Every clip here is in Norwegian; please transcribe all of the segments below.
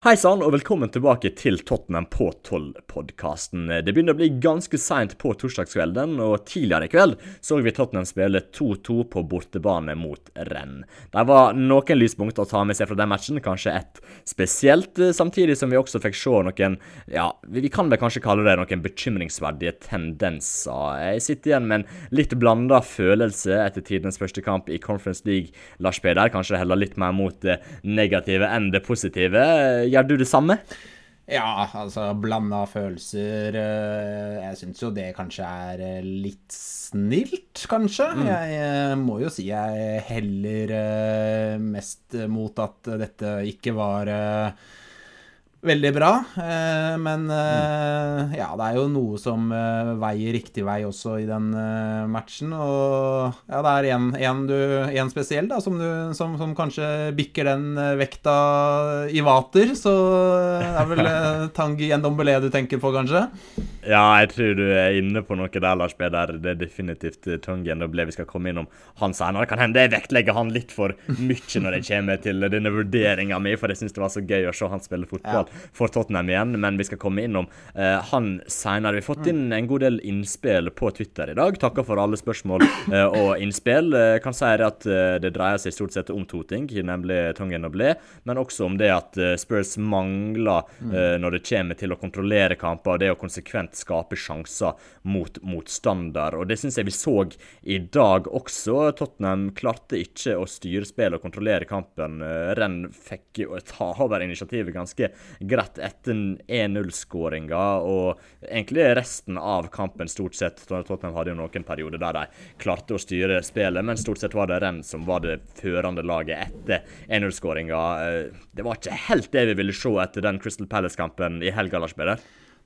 Hei sann, og velkommen tilbake til Tottenham på 12-podkasten. Det begynner å bli ganske seint på torsdagskvelden, og tidligere i kveld så vi Tottenham spille 2-2 på bortebane mot Renn. Det var noen lyspunkter å ta med seg fra den matchen, kanskje ett spesielt, samtidig som vi også fikk se noen, ja, vi kan vel kanskje kalle det noen bekymringsverdige tendenser. Jeg sitter igjen med en litt blanda følelse etter tidenes første kamp i Conference League, Lars Peder. Kanskje det heller litt mer mot det negative enn det positive. Gjør du det samme? Ja, altså blanda følelser. Eh, jeg syns jo det kanskje er eh, litt snilt, kanskje. Mm. Jeg eh, må jo si jeg heller mest mot at dette ikke var veldig bra. Eh, men eh, ja, det er jo noe som eh, veier riktig vei også i den matchen. Og ja, det er én spesiell da, som, du, som, som, kanskje bikker den vekta i vater. Så det er vel Tangi Ndombele du tenker på, kanskje? Ja, jeg tror du er inne på noe der, Lars Peder. Det er definitivt Tangi Ndombele vi skal komme innom han senere. Kan hende jeg vektlegger han litt for mye når jeg kommer til denne vurderinga mi, for jeg syns det var så gøy å se han spille fotball. Ja for Tottenham igjen, men vi skal komme innom eh, han seinere. Vi har fått inn en god del innspill på Twitter i dag. Takker for alle spørsmål eh, og innspill. Jeg kan si at det dreier seg stort sett om to ting, nemlig Tongen og Ble, men også om det at Spurs mangler når det kommer til å kontrollere kamper og det å konsekvent skape sjanser mot motstander. Og Det syns jeg vi så i dag også. Tottenham klarte ikke å styre spillet og kontrollere kampen. Renn fikk ta over initiativet ganske greit etter 1-0-skåringa og egentlig resten av kampen stort sett. Tottenham hadde jo noen perioder der de klarte å styre spillet, men stort sett var det Renn som var det førende laget etter 1-0-skåringa. Eh, det var ikke helt det vi ville se etter den Crystal Palace-kampen i helga, Lars Peder?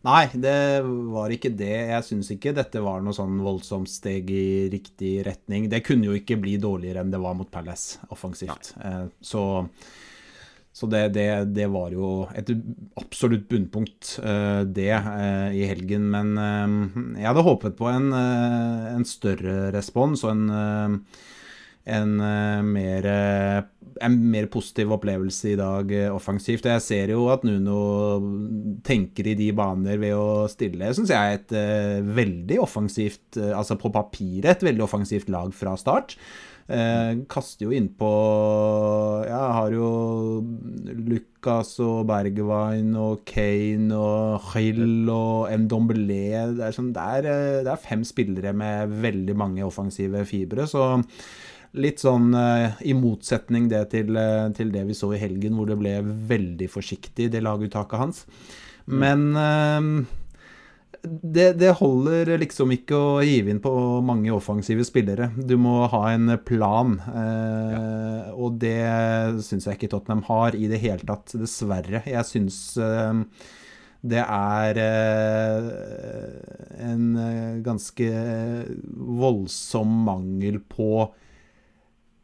Nei, det var ikke det. Jeg syns ikke dette var noe sånn voldsomt steg i riktig retning. Det kunne jo ikke bli dårligere enn det var mot Palace offensivt. Nei. Eh, så så det, det, det, var jo et absolutt bunnpunkt, uh, det, uh, i helgen. Men uh, jeg hadde håpet på en, en større respons og en, en, mer, en, mer, positiv opplevelse i dag offensivt. Jeg ser jo at Nuno tenker i de baner ved å stille, syns jeg, et veldig offensivt, altså på papiret, et veldig offensivt lag fra start. Eh, kaster jo innpå Ja, jeg har jo Lucas og Bergwijn og Kane og Hill og Ndombele det, sånn, det, eh, det er fem spillere med veldig mange offensive fibre, så litt sånn eh, i motsetning det til, eh, til, det vi så i helgen, hvor det ble veldig forsiktig, det laguttaket hans. Mm. Men eh, det, det, holder liksom ikke å hive inn på mange offensive spillere. Du må ha en plan. Eh, ja. Og det syns jeg ikke Tottenham har i det hele tatt, dessverre. Jeg syns eh, det er eh, en eh, ganske voldsom mangel på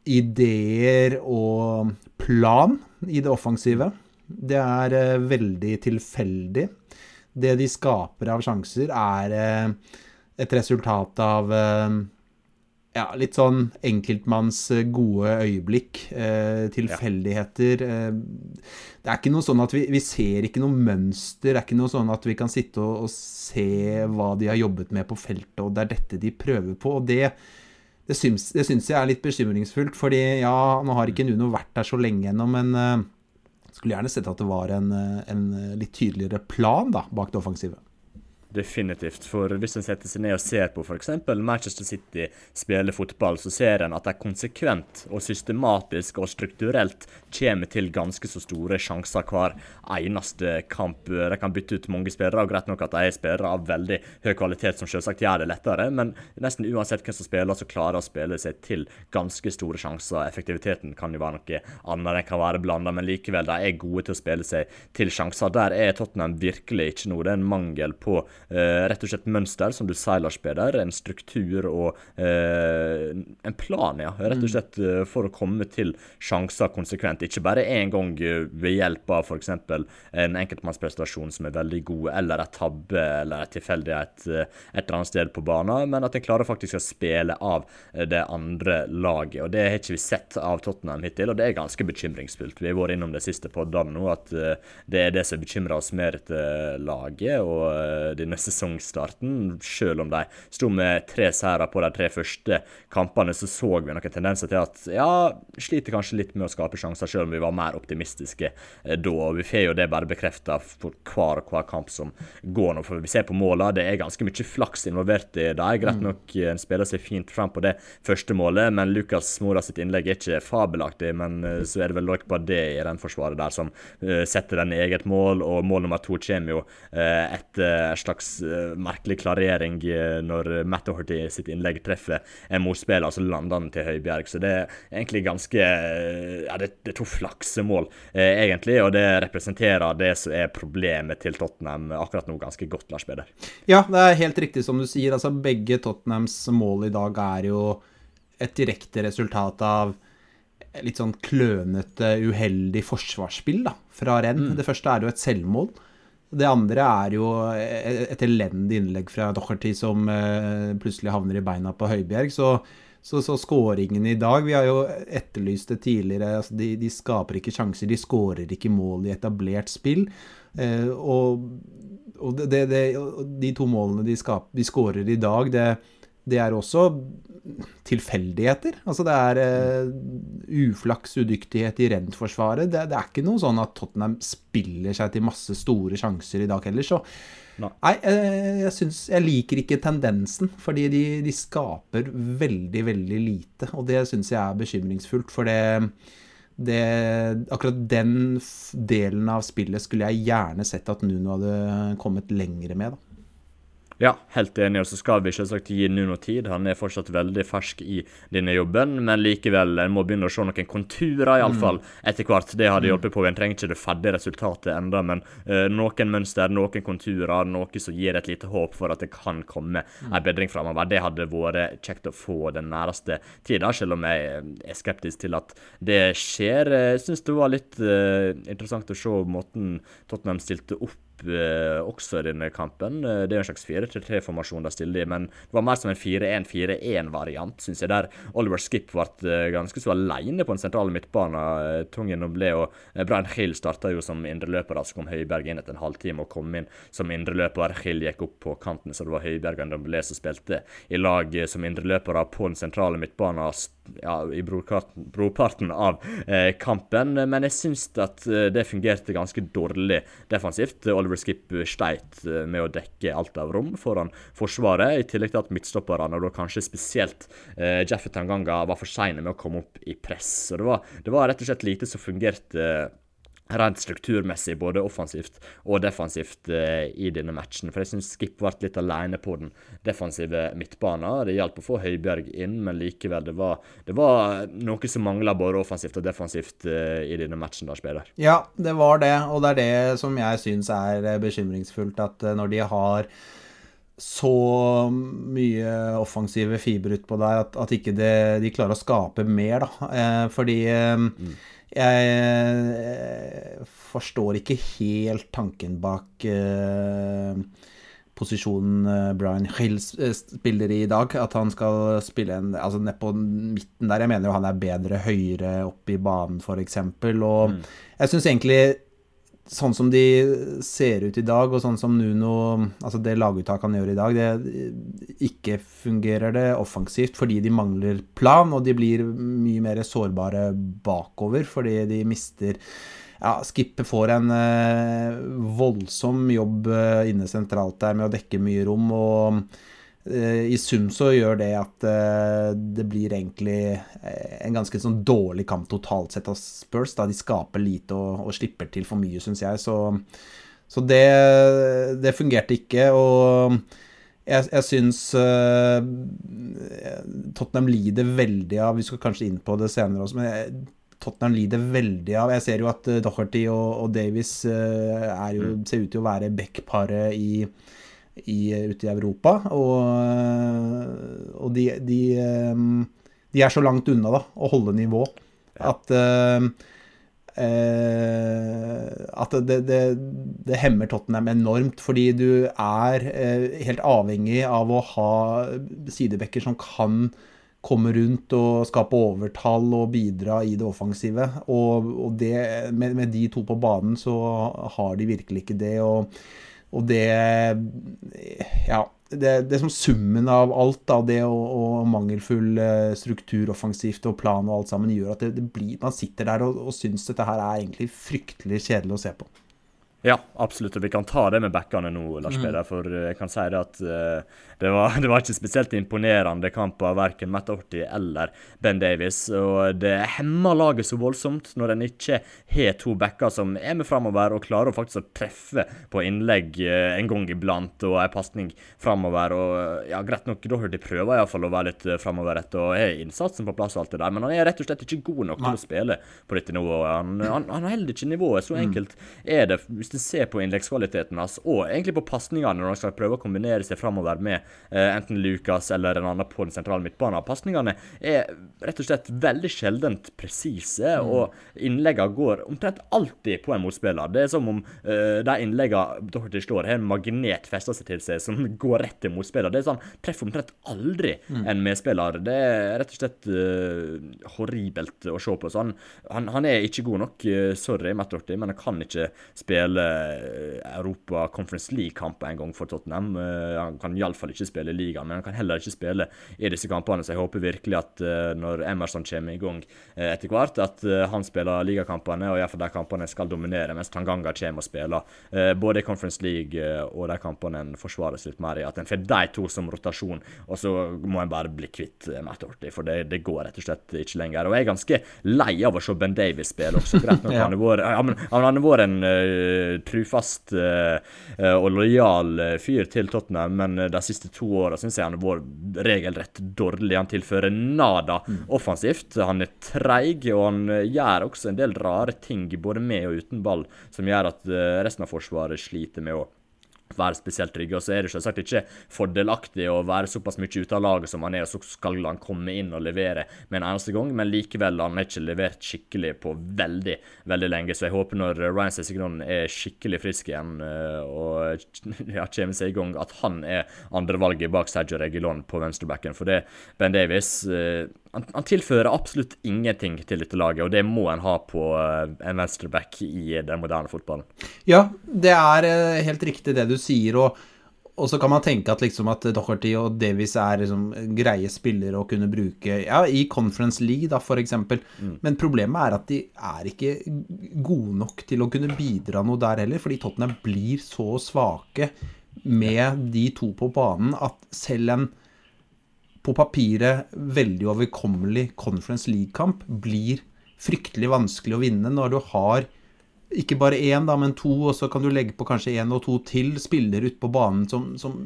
ideer og plan i det offensive. Det er eh, veldig tilfeldig det de skaper av sjanser, er eh, et resultat av eh, ja, litt sånn enkeltmanns eh, gode øyeblikk. tilfeldigheter. det er ikke noe sånn at vi, vi, ser ikke noe mønster. Det er ikke noe sånn at vi kan sitte og, og se hva de har jobbet med på feltet, og det er dette de prøver på. og det det syns, det syns jeg er litt bekymringsfullt, fordi ja, nå har ikke Nuno vært der så lenge ennå, men skulle gjerne sett at det var en, eh, en litt tydeligere plan da, bak det offensive. Definitivt. For hvis en setter seg ned og ser på f.eks. Manchester City spille fotball, så ser en at de konsekvent og systematisk og strukturelt kommer til ganske så store sjanser hver eneste kamp. De kan bytte ut mange spillere, og greit nok at de er spillere av veldig høy kvalitet, som selvsagt gjør det lettere, men nesten uansett hvem som spiller, så klarer å spille seg til ganske store sjanser. Effektiviteten kan jo være noe annet, den kan være blanda, men likevel, de er gode til å spille seg til sjanser. Der er Tottenham virkelig ikke noe. Det er en mangel på rett og slett mønster, som du sier, Lars Peder. En struktur og uh, en plan, ja. Rett og mm. slett uh, for å komme til sjanser konsekvent. Ikke bare én gang ved hjelp av f.eks. en enkeltmannsprestasjon som er veldig god, eller et tabbe eller et tilfeldighet et eller annet sted på banen, men at en klarer faktisk å spille av det andre laget. og Det har ikke vi sett av Tottenham hittil, og det er ganske bekymringsfullt. Vi har vært innom det siste poddene nå, at det er det som bekymrer oss mer etter laget og denne sesongstarten. Selv om de sto med tre seire på de tre første kampene, så så vi noen tendenser til at ja, sliter kanskje litt med å skape sjanser, selv om vi var mer optimistiske eh, da. og Vi får jo det bare bekrefta for hver og hver kamp som går nå. For vi ser på måla, det er ganske mye flaks involvert i det. Greit mm. nok en spiller seg fint fram på det første målet, men Lukas Mora sitt innlegg er ikke fabelaktig. Men eh, så er det vel bare det i den forsvaret der som setter den i eget mål, og mål nummer to kommer jo etter et slags uh, merkelig klarering når Matt Horty sitt innlegg treffer en motspiller, altså så lander han til Høibjerg. Så det er egentlig ganske Ja, det, det er to flaksemål, eh, egentlig, og det representerer det som er problemet til Tottenham akkurat nå, ganske godt, Lars Peder. Ja, det er helt riktig som du sier. Altså, begge Tottenhams mål i dag er jo et direkte resultat av litt sånn klønete, uheldig forsvarsspill da, fra Renn. Mm. Det første er jo et selvmål. Det andre er jo et elendig innlegg fra Docherty som uh, plutselig havner i beina på Høibjerg. Så, så, så skåringen i dag Vi har jo etterlyst det tidligere. Altså de, de, skaper ikke sjanser, de skårer ikke mål i etablert spill. Uh, og, og det, det, de to målene de skårer i dag, det, det er også tilfeldigheter. Altså det er uh, uflaks, udyktighet i Rent-forsvaret. Det, det, er ikke noe sånn at Tottenham spiller seg til masse store sjanser i dag heller. Så nei, nei uh, jeg, synes, jeg liker ikke tendensen, fordi de, de, skaper veldig, veldig lite. Og det syns jeg er bekymringsfullt, for det, det, akkurat den delen av spillet skulle jeg gjerne sett at Nuno hadde kommet lengre med. da. Ja, helt enig. Og så skal vi selvsagt gi Nuno tid. Han er fortsatt veldig fersk i denne jobben, men likevel, en må begynne å se noen konturer, iallfall mm. etter hvert. Det hadde mm. hjulpet på. En trenger ikke det ferdige resultatet enda, men uh, noen mønster, noen konturer, noe som gir et lite håp for at det kan komme mm. en bedring framover. Det hadde vært kjekt å få den næreste tida, selv om jeg er skeptisk til at det skjer. Jeg syns det var litt uh, interessant å se måten Tottenham stilte opp eh, også i denne kampen. Eh, det er jo en slags 4-3-3-formasjon de stiller i, men det var mer som en 4-1-4-1-variant, syns jeg, der Oliver Skip ble eh, ganske så alene på den sentrale midtbanen. Eh, Tungen Noblé og Brian Hill starta jo som indreløper, så kom Høiberg inn etter en halvtime og kom inn som indreløper. Hill gikk opp på kanten, så det var Høiberg og Noblé som spilte i lag som indreløpere på den sentrale midtbanen ja, i brorparten av eh, kampen. Men jeg syns at det fungerte ganske dårlig defensivt. Oliver Skip eh, med å dekke alt av rom foran Forsvaret, i tillegg til at midtstopperne, og da kanskje spesielt eh, Jeffet Tanganga, var for seine med å komme opp i press. Så det var, det var rett og slett lite som fungerte rent strukturmessig, både offensivt og defensivt eh, i denne matchen. For jeg syns Skip ble litt alene på den defensive midtbanen. Det hjalp å få Høibjerg inn, men likevel, det var, det var noe som mangla både offensivt og defensivt eh, i denne matchen. da, spiller. Ja, det var det, og det er det som jeg syns er eh, bekymringsfullt, at eh, når de har så mye offensive fiber utpå der at, at ikke det, de klarer å skape mer, da. Eh, fordi eh, mm jeg eh, forstår ikke helt tanken bak uh, posisjonen uh, Brian Hill spiller i i dag. At han skal spille en, altså ned på midten der. Jeg mener jo han er bedre høyere opp i banen, f.eks. Og mm. jeg syns egentlig sånn som de ser ut i dag, og sånn som Nuno Altså det laguttaket han gjør i dag, det ikke fungerer det offensivt fordi de mangler plan, og de blir mye mer sårbare bakover fordi de mister ja, Skippe får en eh, voldsom jobb eh, inne sentralt der med å dekke mye rom. og I sum så gjør det at eh, det blir egentlig eh, en ganske sånn dårlig kamp totalt sett av Spurs. da De skaper lite og, og slipper til for mye, syns jeg. Så, så det, det, fungerte ikke. Og jeg, jeg syns uh, Tottenham lider veldig av Vi skal kanskje inn på det senere også, men Tottenham lider veldig av Jeg ser jo at Docherty og, og Davies uh, jo, mm. ser ut til å være backparet i i, ute i Europa. Og, og de, de, de, er så langt unna da, å holde nivå at uh, at det, det, det, hemmer Tottenham enormt, fordi du er helt avhengig av å ha sidebacker som kan komme rundt og skape overtall og bidra i det offensive. Og, og det, med, med, de to på banen så har de virkelig ikke det. Og, og det Ja. Det, det som summen av alt, da, det og, og mangelfull eh, struktur offensivt og plan og alt sammen, gjør at det, det blir, man sitter der og, og syns dette her er egentlig fryktelig kjedelig å se på. Ja, absolutt. Og vi kan ta det med backene nå, Lars mm. For jeg kan si det at uh, det, var, det, var, ikke spesielt imponerende kamp av verken Matt Orty eller Ben Davies. Og det hemmer laget så voldsomt når en ikke har to backer som er med framover og klarer å faktisk å treffe på innlegg uh, en gang iblant og en pasning framover. Og ja, greit nok, da har de prøver iallfall å være litt framoverrettet framoverrett og har innsatsen på plass og alt det der, men han er rett og slett ikke god nok Nei. til å spille på dette nivået. Han, han, han holder ikke nivået. Så mm. enkelt er det. Hvis du ser på innleggskvaliteten hans, og egentlig på pasningene når han skal prøve å kombinere seg framover med eh, enten Lucas eller en annen på den sentrale midtbanen. Pasningene er rett og slett veldig sjeldent presise, mm. og innleggene går omtrent alltid på en motspiller. Det er som om eh, de innleggene Dorothy slår, har en magnet festa seg til seg som går rett til motspiller. Det er sånn, treffer omtrent aldri mm. en medspiller. Det er rett og slett uh, horribelt å se på. Så han, han, han er ikke god nok. Uh, sorry, Matt Doherty, men han kan ikke spille Eh, Europa Conference League-kamper en gang for Tottenham. Eh, han kan iallfall ikke spille i ligaen, men han kan heller ikke spille i disse kampene. Så jeg håper virkelig at eh, når Emerson kommer i gang etter hvert, at han spiller ligakampene, og iallfall de kampene skal dominere, mens Tanganga kommer og spiller både i Conference League og de kampene en forsvares litt mer i. At en får de to som rotasjon, og så må en bare bli kvitt Matt Horty, for det, det, går rett og slett ikke lenger. Og jeg er ganske lei av å se Ben Davies spille også. Greit nok, ja. han har vært, ja, han har vært en trufast eh, eh, og lojal eh, fyr til Tottenham, men de siste to åra syns jeg han har vært regelrett dårlig. Han tilfører nada mm. offensivt. Han er treig, og han gjør også en del rare ting både med og uten ball, som gjør at resten av Forsvaret sliter med å være spesielt trygge. Og så er det selvsagt ikke fordelaktig å være såpass mye ute av laget som han er, og så skal han komme inn og levere med en eneste gang, men likevel han har ikke levert skikkelig på veldig, veldig lenge. Så jeg håper når Ryan Sessignon er skikkelig frisk igjen eh, og ja, kommer seg i gang, at han er andrevalget bak Sergio Regilon på venstrebacken. For det Ben Davies eh, han, han, tilfører absolutt ingenting til dette laget, og det må en ha på uh, en venstreback i den moderne fotballen. Ja, det er uh, helt riktig det du sier, og, og, så kan man tenke at, liksom, at Docherty og Davies er liksom, greie spillere å kunne bruke ja, i Conference League, da, f.eks. Mm. Men problemet er at de er ikke gode nok til å kunne bidra noe der heller, fordi Tottenham blir så svake med de to på banen at selv en på papiret veldig overkommelig Conference League-kamp blir fryktelig vanskelig å vinne når du har ikke bare én, da, men to, og så kan du legge på kanskje én og to til spillere ute på banen som, som,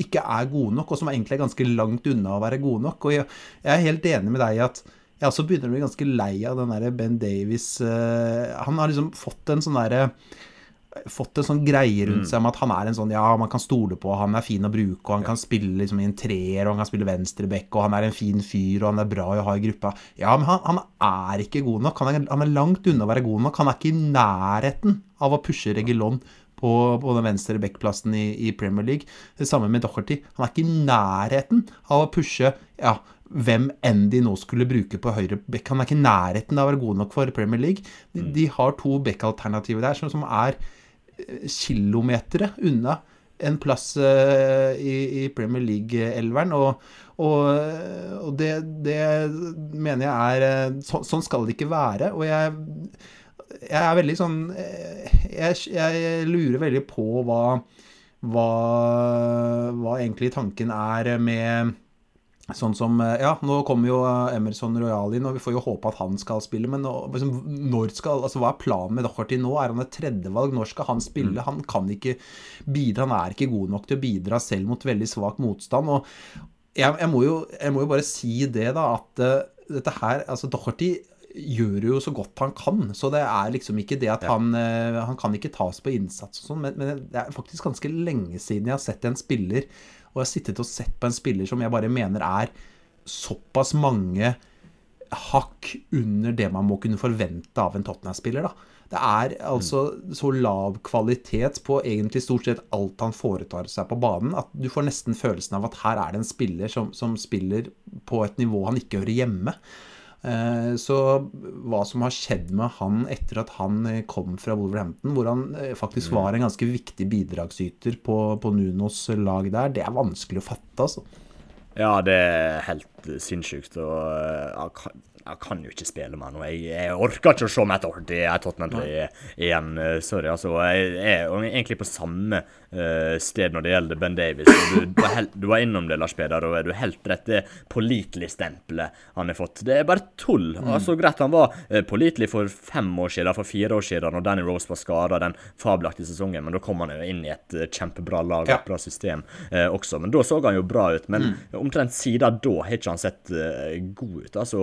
ikke er gode nok, og som egentlig er ganske langt unna å være gode nok. Og jeg, jeg er helt enig med deg i at jeg også begynner å bli ganske lei av den derre Ben Davies uh, Han har liksom fått en sånn derre fått en sånn greie rundt mm. seg om at han er en sånn Ja, man kan stole på, han er fin å bruke, og han kan spille liksom i en treer, og han kan spille venstreback, og han er en fin fyr, og han er bra å ha i gruppa. Ja, men han, han er ikke god nok. Han er, han er, langt unna å være god nok. Han er ikke i nærheten av å pushe Regilon på, på den venstre backplassen i, i, Premier League. Det samme med Docherty. Han er ikke i nærheten av å pushe ja, hvem enn de nå skulle bruke på høyre back. Han er ikke i nærheten av å være god nok for Premier League. De, mm. de har to back-alternativer der som, som er kilometer unna en plass uh, i, i, Premier League-elveren. Og, og, og det, det, mener jeg er eh, så, Sånn skal det ikke være. Og jeg, jeg er veldig sånn eh, jeg, jeg, lurer veldig på hva, hva, hva egentlig tanken er med Sånn som eh, Ja, nå kommer jo eh, Emerson Royal inn, og vi får jo håpe at han skal spille. Men liksom, når skal, altså, hva er planen med Docherty nå? Er han et tredjevalg? Når skal han spille? Mm. Han kan ikke bidra, han er ikke god nok til å bidra selv mot veldig svak motstand. Og jeg, jeg, må, jo, jeg må jo bare si det, da, at uh, dette her Altså, Docherty gjør jo så godt han kan. Så det er liksom ikke det at han Han kan ikke tas på innsats og sånn, men, men, det er faktisk ganske lenge siden jeg har sett en spiller, og jeg har sittet og sett på en spiller som jeg bare mener er såpass mange hakk under det man må kunne forvente av en Tottenham-spiller. Det er altså så lav kvalitet på egentlig stort sett alt han foretar seg på banen, at du får nesten følelsen av at her er det en spiller som, som spiller på et nivå han ikke hører hjemme. Eh, så hva som har skjedd med han etter at han kom fra Wolverhampton, hvor han eh, faktisk var en ganske viktig bidragsyter på, på Nunos lag der, det er vanskelig å fatte, altså. Ja, det er helt sinnssykt. Og eh, jeg kan jo ikke spille med noe. Jeg, jeg orker ikke å se Matt Doherty i Tottenham-trøye igjen. Eh, sorry, altså. Jeg er egentlig på samme uh, sted når det gjelder Ben Davies. Du, du, var du, var innom det, Lars Peder, og du er helt rett. Det pålitelig-stempelet han har fått. Det er bare tull. Mm. Altså, Greit, han var uh, pålitelig for fem år siden, for fire år siden, når Danny Rose var skada den fabelaktige sesongen, men da kom han jo inn i et uh, kjempebra lag, ja. et bra system også. Men da så han jo bra ut. Men mm. omtrent siden da har ikke han sett god ut. Altså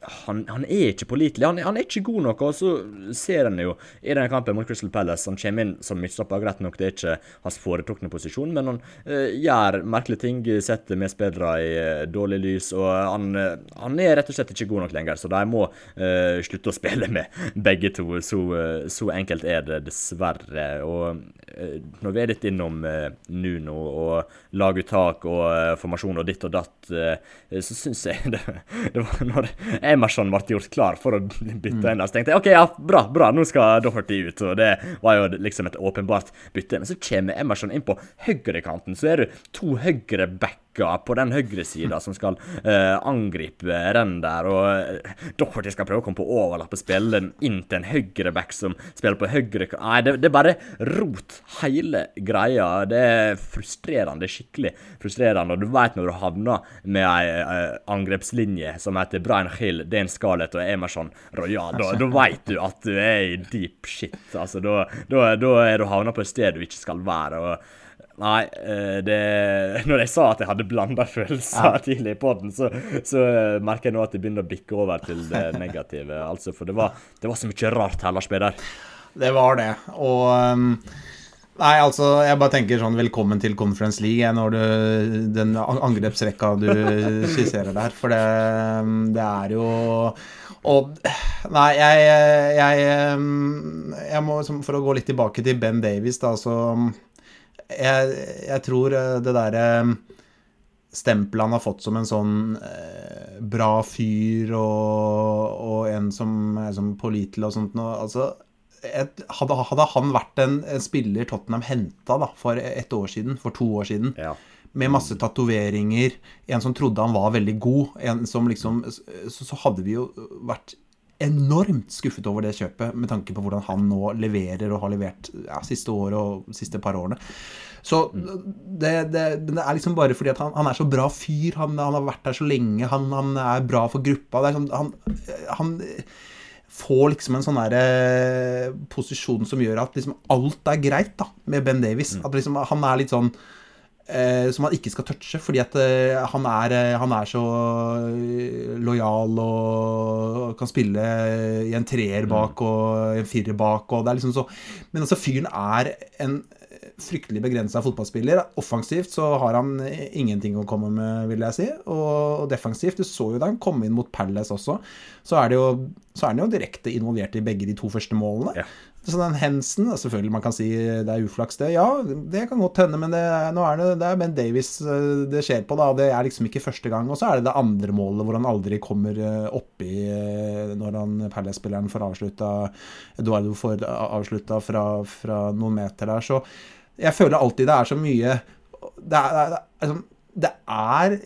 han, han, er ikke pålitelig. Han, han, er ikke god nok. Og så ser en jo i denne kampen mot Crystal Palace Han kommer inn som midtstopper. Greit nok, det er ikke hans foretrukne posisjon, men han uh, gjør merkelige ting. Setter medspillere i uh, dårlig lys. Og han, uh, han, er rett og slett ikke god nok lenger, så de må slutte å spille med begge to. Så, så enkelt er det dessverre. Og når vi er litt innom Nuno og laguttak og formasjon og ditt og datt, så syns jeg det, det var når Emerson ble gjort klar for å bytte mm. inn. Så tenkte jeg OK, ja, bra, bra, nå skal Doherty ut. Og det var jo liksom et åpenbart bytte. Men så kommer Emerson inn på høyrekanten, så er det to høyrebacker på den høyresida som skal uh, angripe renn der. Og uh, Doherty skal prøve å komme på overlapp og spille den inn til en høyreback som spiller på høyre Nei, det, det er bare rot, hele greia. Det er frustrerende, skikkelig frustrerende. Og du veit når du havner med ei angrepslinje som heter Brian Hill, Dane Scarlett og Emerson Royal, da, da veit du at du er i deep shit. Altså, da, da, da er du havna på et sted du ikke skal være. og Nei, eh, det Når jeg sa at jeg hadde blanda følelser ja. tidlig i poden, så, så eh, merker jeg nå at det begynner å bikke over til det negative. Altså, for det var, det var så mye rart her, Lars Peder. Det var det. Og um, Nei, altså, jeg bare tenker sånn velkommen til Conference League når du, den angrepsrekka du skisserer der. For det, det er jo og Nei, jeg, jeg, jeg må For å gå litt tilbake til Ben Davies, da, så jeg, jeg tror eh, det derre eh, stempelet han har fått som en sånn eh, bra fyr og, og en som er sånn pålitelig og sånt noe altså, et, hadde, hadde, han vært en, en spiller Tottenham henta for et år siden, for to år siden, ja. med masse tatoveringer, en som trodde han var veldig god, en som liksom Så, så hadde vi jo vært enormt skuffet over det kjøpet, med tanke på hvordan han nå leverer og har levert ja, siste året og siste par årene. Så det, det, det er liksom bare fordi at han, han er så bra fyr. Han, han, har vært der så lenge. Han, han er bra for gruppa. Sånn, han, han, får liksom en sånn der, eh, posisjon som gjør at liksom alt er greit da, med Ben Davies. Mm. At liksom, han er litt sånn som han ikke skal touche, fordi at eh, han, er, eh, han, er, så eh, lojal og kan spille i en treer mm. bak og en firer bak. Og det er liksom så, men altså, fyren er en fryktelig begrensa fotballspiller. Offensivt så har han ingenting å komme med, vil jeg si. Og defensivt, du så jo da han kom inn mot Palace også, så er, jo, så er han jo direkte involvert i begge de to første målene. Ja. Så den Hensen Selvfølgelig man kan si det er uflaks, det. Ja, det kan godt hende, men det, nå er det, det er Ben Davies eh, det skjer på. da, Det er liksom ikke første gang. Og så er det det andre målet hvor han aldri kommer eh, oppi eh, når han Palace-spilleren får avslutta Eduardo får avslutta fra, fra noen meter der. Så jeg føler alltid det er så mye det er, det er, altså, det er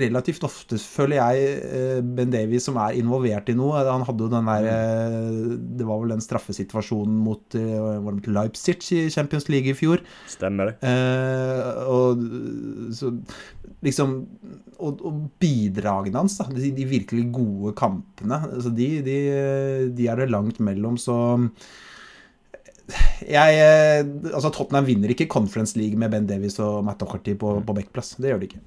relativt ofte, føler jeg, eh, Ben Davies som er involvert i noe. Han hadde jo den der eh, Det var vel den straffesituasjonen mot, mot eh, Leipzig i Champions League i fjor. Stemmer det. Eh, og så liksom Og, og bidragene hans, da, de, de, virkelig gode kampene, altså de, de, de er det langt mellom, så jeg, altså Tottenham vinner ikke Conference League med Ben Davies og Matt Docherty på, på backplass. Det gjør de ikke.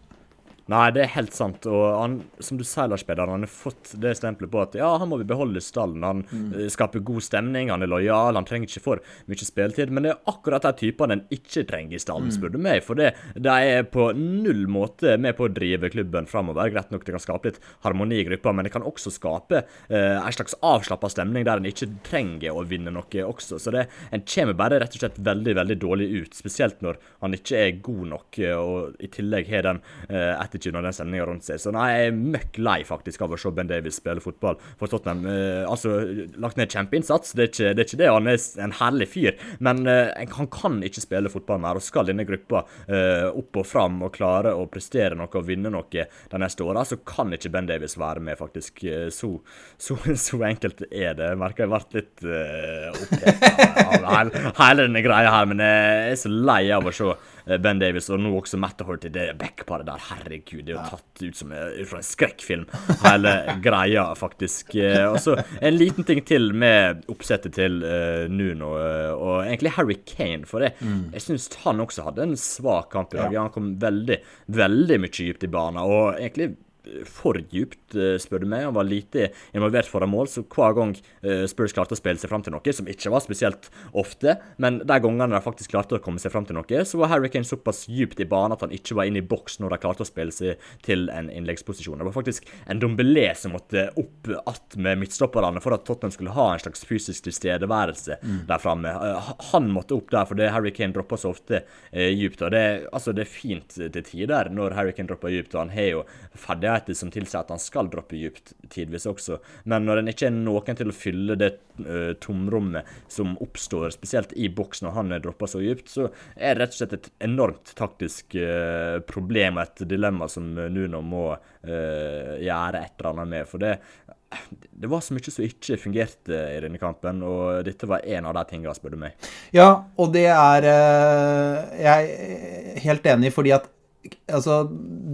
Nei, det er helt sant. Og han, som du sier, Lars Peder, han har fått det stempelet på at ja, han må vi beholde stallen. Han mm. skaper god stemning, han er lojal, han trenger ikke for mye spilletid. Men det er akkurat de typene en ikke trenger i stallen, spør du meg. For det, de er på null måte med på å drive klubben framover. Greit nok det kan skape litt harmoni i gruppa, men det kan også skape eh, en slags avslappa stemning der en ikke trenger å vinne noe også. Så det, en kommer bare rett og slett veldig, veldig dårlig ut. Spesielt når han ikke er god nok, og i tillegg har den eh, etter attitude og den sendinga rundt seg. Så nei, jeg er møkk lei faktisk av å se Ben Davies spille fotball for Tottenham. Eh, altså, lagt ned kjempeinnsats, det er, ikke, det er ikke det. Han er en herlig fyr. Men eh, han kan ikke spille fotball mer. Og skal denne gruppa eh, opp og fram og klare å prestere noe og vinne noe de neste åra, så kan ikke Ben Davies være med, faktisk. Eh, så, så, så enkelt er det. Jeg merker jeg ble litt uh, opptatt av hele, hele denne greia her, men jeg er så lei av å se ben Davis og nå også Matt Horty. Det backparet der, herregud, det er jo tatt ut som ut fra en skrekkfilm, hele greia, faktisk. Eh, og så en liten ting til med oppsettet til uh, Nuno, og egentlig Harry Kane. For det, mm. jeg syns han også hadde en svak kamp i dag. Ja. Han kom veldig, veldig mye dypt i banen, og egentlig for djupt, eh, spør du meg. Han var lite involvert foran mål, så hver gang eh, Spurs klarte å spille seg fram til noe, som ikke var spesielt ofte, men de gangene de faktisk klarte å komme seg fram til noe, så var Harry Kane såpass djupt i banen at han ikke var inne i boks når de klarte å spille seg til en innleggsposisjon. Det var faktisk en Dombelé som måtte opp att med midtstopperne for at Tottenham skulle ha en slags fysisk tilstedeværelse mm. der framme. Eh, han måtte opp der fordi Harry Kane droppa så ofte eh, djupt. og det, altså, det er fint til tider når Harry Kane dropper djupt, og han har jo ferdighet ferdigheter som tilsier at han skal droppe dypt tidvis også. Men når en ikke er noen til å fylle det uh, tomrommet som oppstår, spesielt i boks når han er droppa så dypt, så er det rett og slett et enormt taktisk uh, problem og et dilemma som Nuno må uh, gjøre et eller annet med. For det, det var så mye som ikke fungerte i denne kampen, og dette var en av de tingene, spør du meg. Ja, og det er Jeg er helt enig, fordi at altså,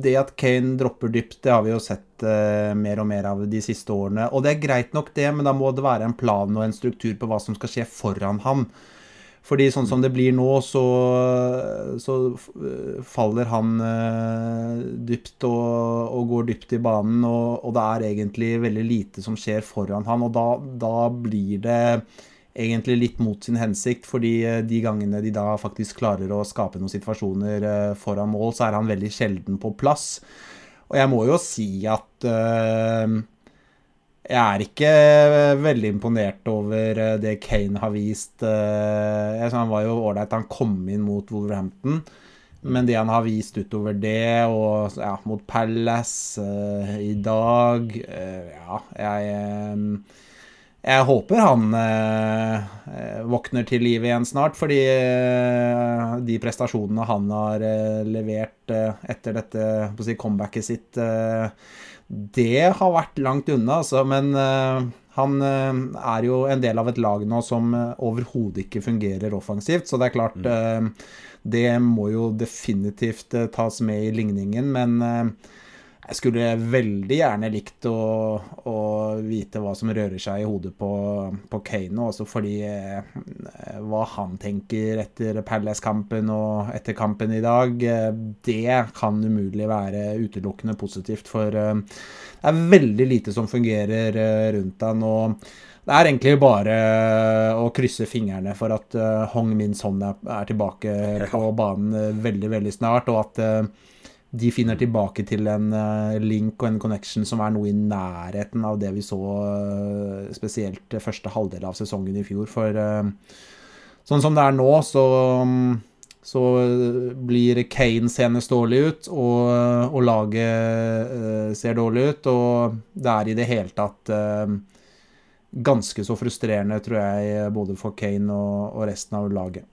det at Kane dropper dypt, det har vi jo sett uh, mer og mer av de siste årene. Og det er greit nok, det, men da må det være en plan og en struktur på hva som skal skje foran ham. Fordi sånn som det blir nå, så, så faller han uh, dypt og, og, går dypt i banen, og, og, det er egentlig veldig lite som skjer foran han, og da, da blir det egentlig litt mot sin hensikt, fordi eh, de gangene de da faktisk klarer å skape noen situasjoner eh, foran mål, så er han veldig sjelden på plass. Og jeg må jo si at uh, jeg er ikke veldig imponert over det Kane har vist. Han var jo ålreit han kom inn mot Wolverhampton. Men det han har vist utover det, og ja, mot Palace uh, i dag Ja, jeg jeg håper han eh, eh, våkner til liv igjen snart, fordi eh, de prestasjonene han har eh, levert eh, etter dette si, comebacket sitt, eh, det har vært langt unna, altså. Men han er jo en del av et lag nå som overhodet ikke fungerer offensivt, så det er klart mm. Det må jo definitivt tas med i ligningen, men jeg skulle veldig gjerne likt å, å, vite hva som rører seg i hodet på, på Kane, også fordi eh, hva han tenker etter Palace-kampen og etter kampen i dag, eh, det kan umulig være utelukkende positivt. For eh, det er veldig lite som fungerer eh, rundt han. og det er egentlig bare å krysse fingrene for at uh, Hong Min Son er, tilbake på banen veldig, veldig snart, og at de finner tilbake til en uh, link og en connection som er noe i nærheten av det vi så uh, spesielt første halvdel av sesongen i fjor. For uh, sånn som det er nå, så, så blir Kane senest dårlig ut, og, og laget ser dårlig ut. Og det er i det hele tatt ganske så frustrerende, tror jeg, både for Kane og, og resten av laget.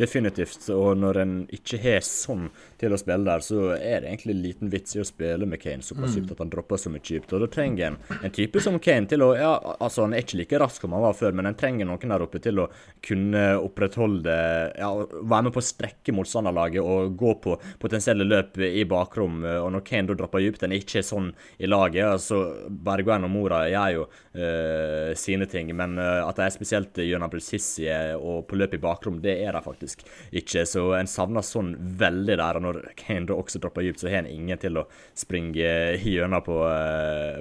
Definitivt. Og når en ikke har sånn til å spille der, så er det egentlig liten vits i å spille med Kane såpass dypt mm. at han dropper så mye dypt. Og da trenger en en type som Kane til å Ja, altså, han er ikke like rask som han var før, men en trenger noen der oppe til å kunne opprettholde Ja, være med på å strekke motstanderlaget og gå på potensielle løp i bakrom. Og når Kane da dropper dypt, en ikke er sånn i laget. altså Bergveien og Mora gjør jo uh, sine ting, men uh, at de er spesielt gjennom Sissi og på løp i bakrom, det er de faktisk ikke. Så en savner sånn veldig der. Og når Kane da også dropper dypt, så har han ingen til å springe gjennom på,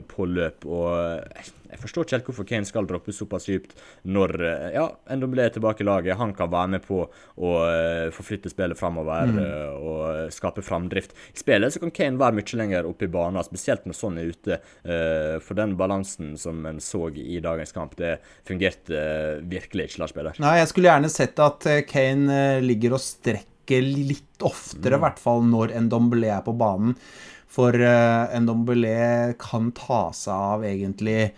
på løp. Og jeg forstår ikke helt hvorfor Kane skal droppe såpass dypt når ja, NWB er tilbake i laget. Han kan være med på å forflytte spillet framover mm. og skape framdrift. I spillet så kan Kane være mye lenger oppe i banen, spesielt når sånn er ute. For den balansen som en så i dagens kamp, det fungerte virkelig ikke, Lars Peder. Nei, jeg skulle gjerne sett at Kane ligger og strekker litt oftere, i mm. hvert fall når Ndombele er på banen. For uh, Ndombele kan ta seg av egentlig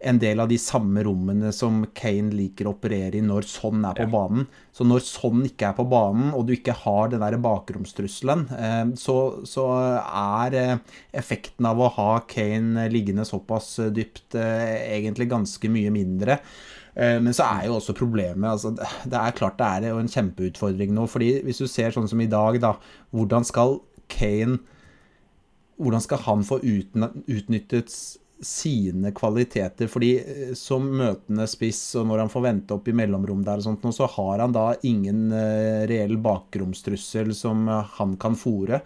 en del av de samme rommene som Kane liker å operere i når sånn er på ja. banen. Så når sånn ikke er på banen, og du ikke har den der bakromstrusselen, eh, så, så, er eh, effekten av å ha Kane liggende såpass dypt eh, egentlig ganske mye mindre. Men så er jo også problemet altså, Det er klart det er jo en kjempeutfordring nå. fordi Hvis du ser sånn som i dag, da Hvordan skal Kane Hvordan skal han få utnyttet sine kvaliteter. fordi eh, som møtende spiss, og når han får vente opp i mellomrom der, og sånt, så har han da ingen uh, reell bakromstrussel som han kan fòre.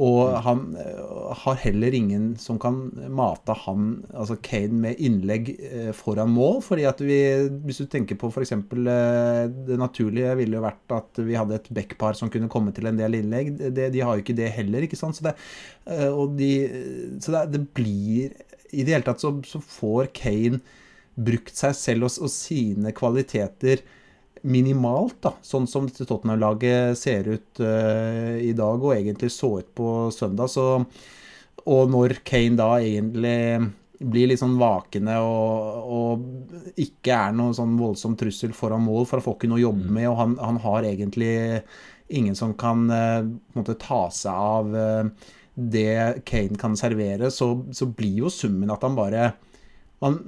Og han uh, har heller ingen som kan mate han, altså Kane, med innlegg foran mål. fordi at vi, Hvis du tenker på f.eks. det naturlige ville jo vært at vi hadde et backpar som kunne komme til en del innlegg. Det, de har jo ikke det heller. ikke sant? Så det, de, så det, det blir i det hele tatt så, så får Kane brukt seg selv og, og, sine kvaliteter minimalt, da. Sånn som Tottenham-laget ser ut uh, i dag, og egentlig så ut på søndag. Så, og når Kane da egentlig blir litt sånn vakende og, og ikke er noen sånn voldsom trussel foran mål, for han får ikke noe å jobbe mm. med, og han, han har egentlig ingen som kan uh, måte, ta seg av uh, det Kane kan servere, så, så blir jo summen at han bare man,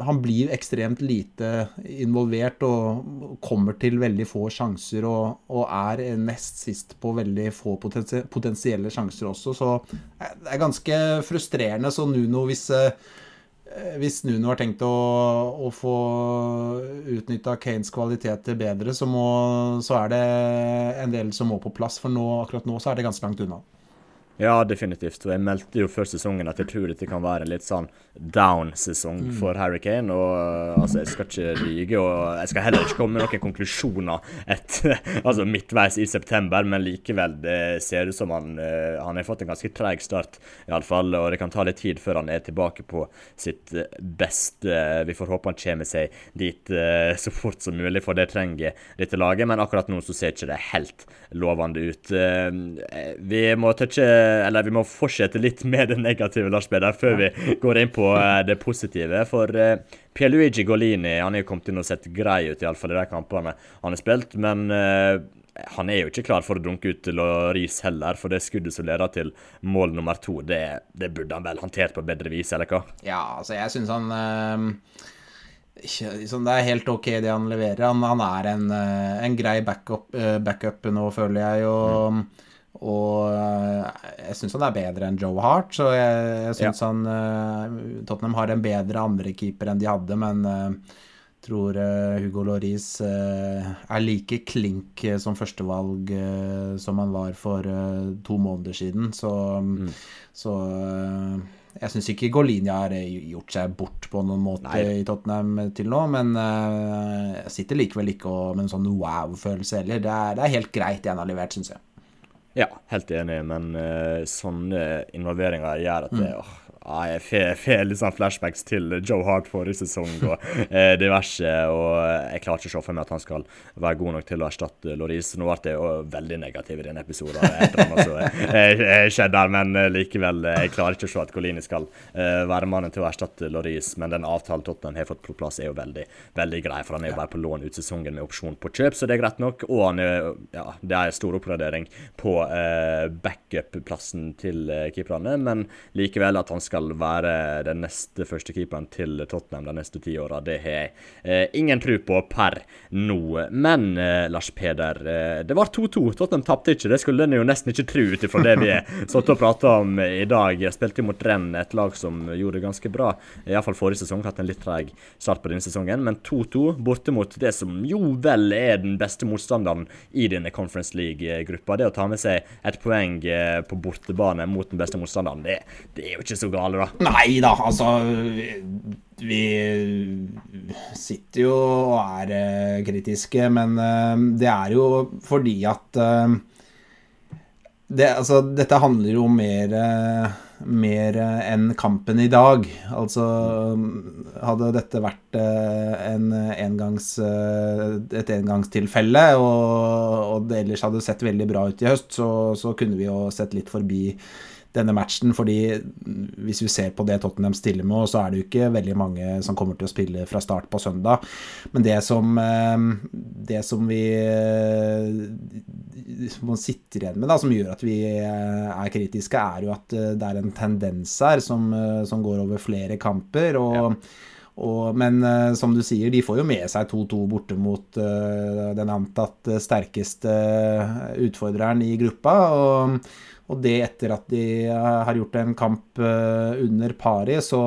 han blir ekstremt lite involvert og kommer til veldig få sjanser og, og er nest sist på veldig få potensielle sjanser også. Så det er ganske frustrerende. Så Nuno, hvis, eh, hvis Nuno har tenkt å, å få utnytta Kanes kvaliteter bedre, så, må, så er det en del som må på plass. For nå, akkurat nå så er det ganske langt unna. Ja, definitivt. Og jeg meldte jo før sesongen at jeg tror dette kan være en litt sånn down-sesong mm. for Harry Kane. Og uh, altså, jeg skal ikke lyge, og jeg skal heller ikke komme med noen konklusjoner etter altså midtveis i september, men likevel, det ser ut som han, uh, han har fått en ganske treg start, iallfall. Og det kan ta litt tid før han er tilbake på sitt uh, beste. Vi får håpe han kommer seg dit så fort som mulig, for det trenger dette laget. Men akkurat nå så ser ikke det helt lovende ut. Vi må touche eller vi må fortsette litt med det negative, Lars Peder, før vi går inn på eh, det positive. For uh, Pierluigi Golini han er jo kommet inn og sett grei ut, iallfall i de kampene han har spilt. Men han er jo ikke klar for å dunke ut til Loris heller, for det skuddet som leder til mål nummer to, det, det, burde han vel håndtert på bedre vis, eller hva? Ja, altså, jeg syns han øh, ikke, liksom, det er helt ok det han leverer. Han, han er en, en grei backup, backup, nå, føler jeg. Og, mm. Og eh, jeg syns han er bedre enn Joe Hart, så jeg, jeg syns ja. han uh, Tottenham har en bedre andrekeeper enn de hadde, men uh, tror Hugo Loris er like klink som førstevalg som han var for to måneder siden. Så, mm. så jeg syns ikke Golinia har gjort seg bort på noen måte Nei. i Tottenham til nå, men jeg sitter likevel ikke med en sånn wow-følelse heller. Det er, det er helt greit det han har levert, syns jeg. Ja, helt enig, men uh, sånne involveringer gjør at det, mm. åh, ja, jeg får litt sånn flashbacks til Joe Hart forrige sesong og eh, diverse. Og jeg klarer ikke å se for meg at han skal være god nok til å erstatte Loris. Nå ble jeg veldig negativ i denne episoden etter han eh, skjedde der, men eh, likevel. Eh, jeg klarer ikke å se at Colini skal eh, være mannen til å erstatte Loris. Men den avtalen Tottenham har fått på plass, er jo veldig, veldig grei. For han er jo bare på lån ut sesongen med opsjon på kjøp, så det er greit nok. Og han er, ja, det er stor oppgradering på eh, backup-plassen til keeperne, men likevel at han skal skal være den neste førstekeeperen til Tottenham de neste ti åra. Det har jeg eh, ingen tro på per nå. Men eh, Lars Peder, eh, det var 2-2. Tottenham tapte ikke. Det skulle en jo nesten ikke tro ut ifra det vi satt og prata om i dag. Jeg spilte mot Renn, et lag som gjorde det ganske bra. Iallfall forrige sesong. Hatt en litt treg start på denne sesongen. Men 2-2 borte mot det som jo vel er den beste motstanderen i denne Conference League-gruppa. Det å ta med seg et poeng eh, på bortebane mot den beste motstanderen, det, det er jo ikke så gale, da. Nei da, altså Vi sitter jo og er uh, kritiske, men uh, det er jo fordi at uh, det, altså, dette handler jo mer mer enn kampen i dag. Altså Hadde dette vært en engangs, et engangstilfelle, og, og, det ellers hadde sett veldig bra ut i høst, så, så kunne vi jo sett litt forbi denne matchen. fordi hvis vi ser på det Tottenham stiller med, så er det jo ikke veldig mange som kommer til å spille fra start på søndag. Men det som, eh, det som vi man sitter igjen med, da, som gjør at vi eh, er kritiske, er jo at eh, det er en tendens her som, som går over flere kamper. og ja. Og, men uh, som du sier, de får jo med seg 2-2 borte mot uh, den antatt sterkeste utfordreren i gruppa. Og, og det etter at de har gjort en kamp eh, under pari, så,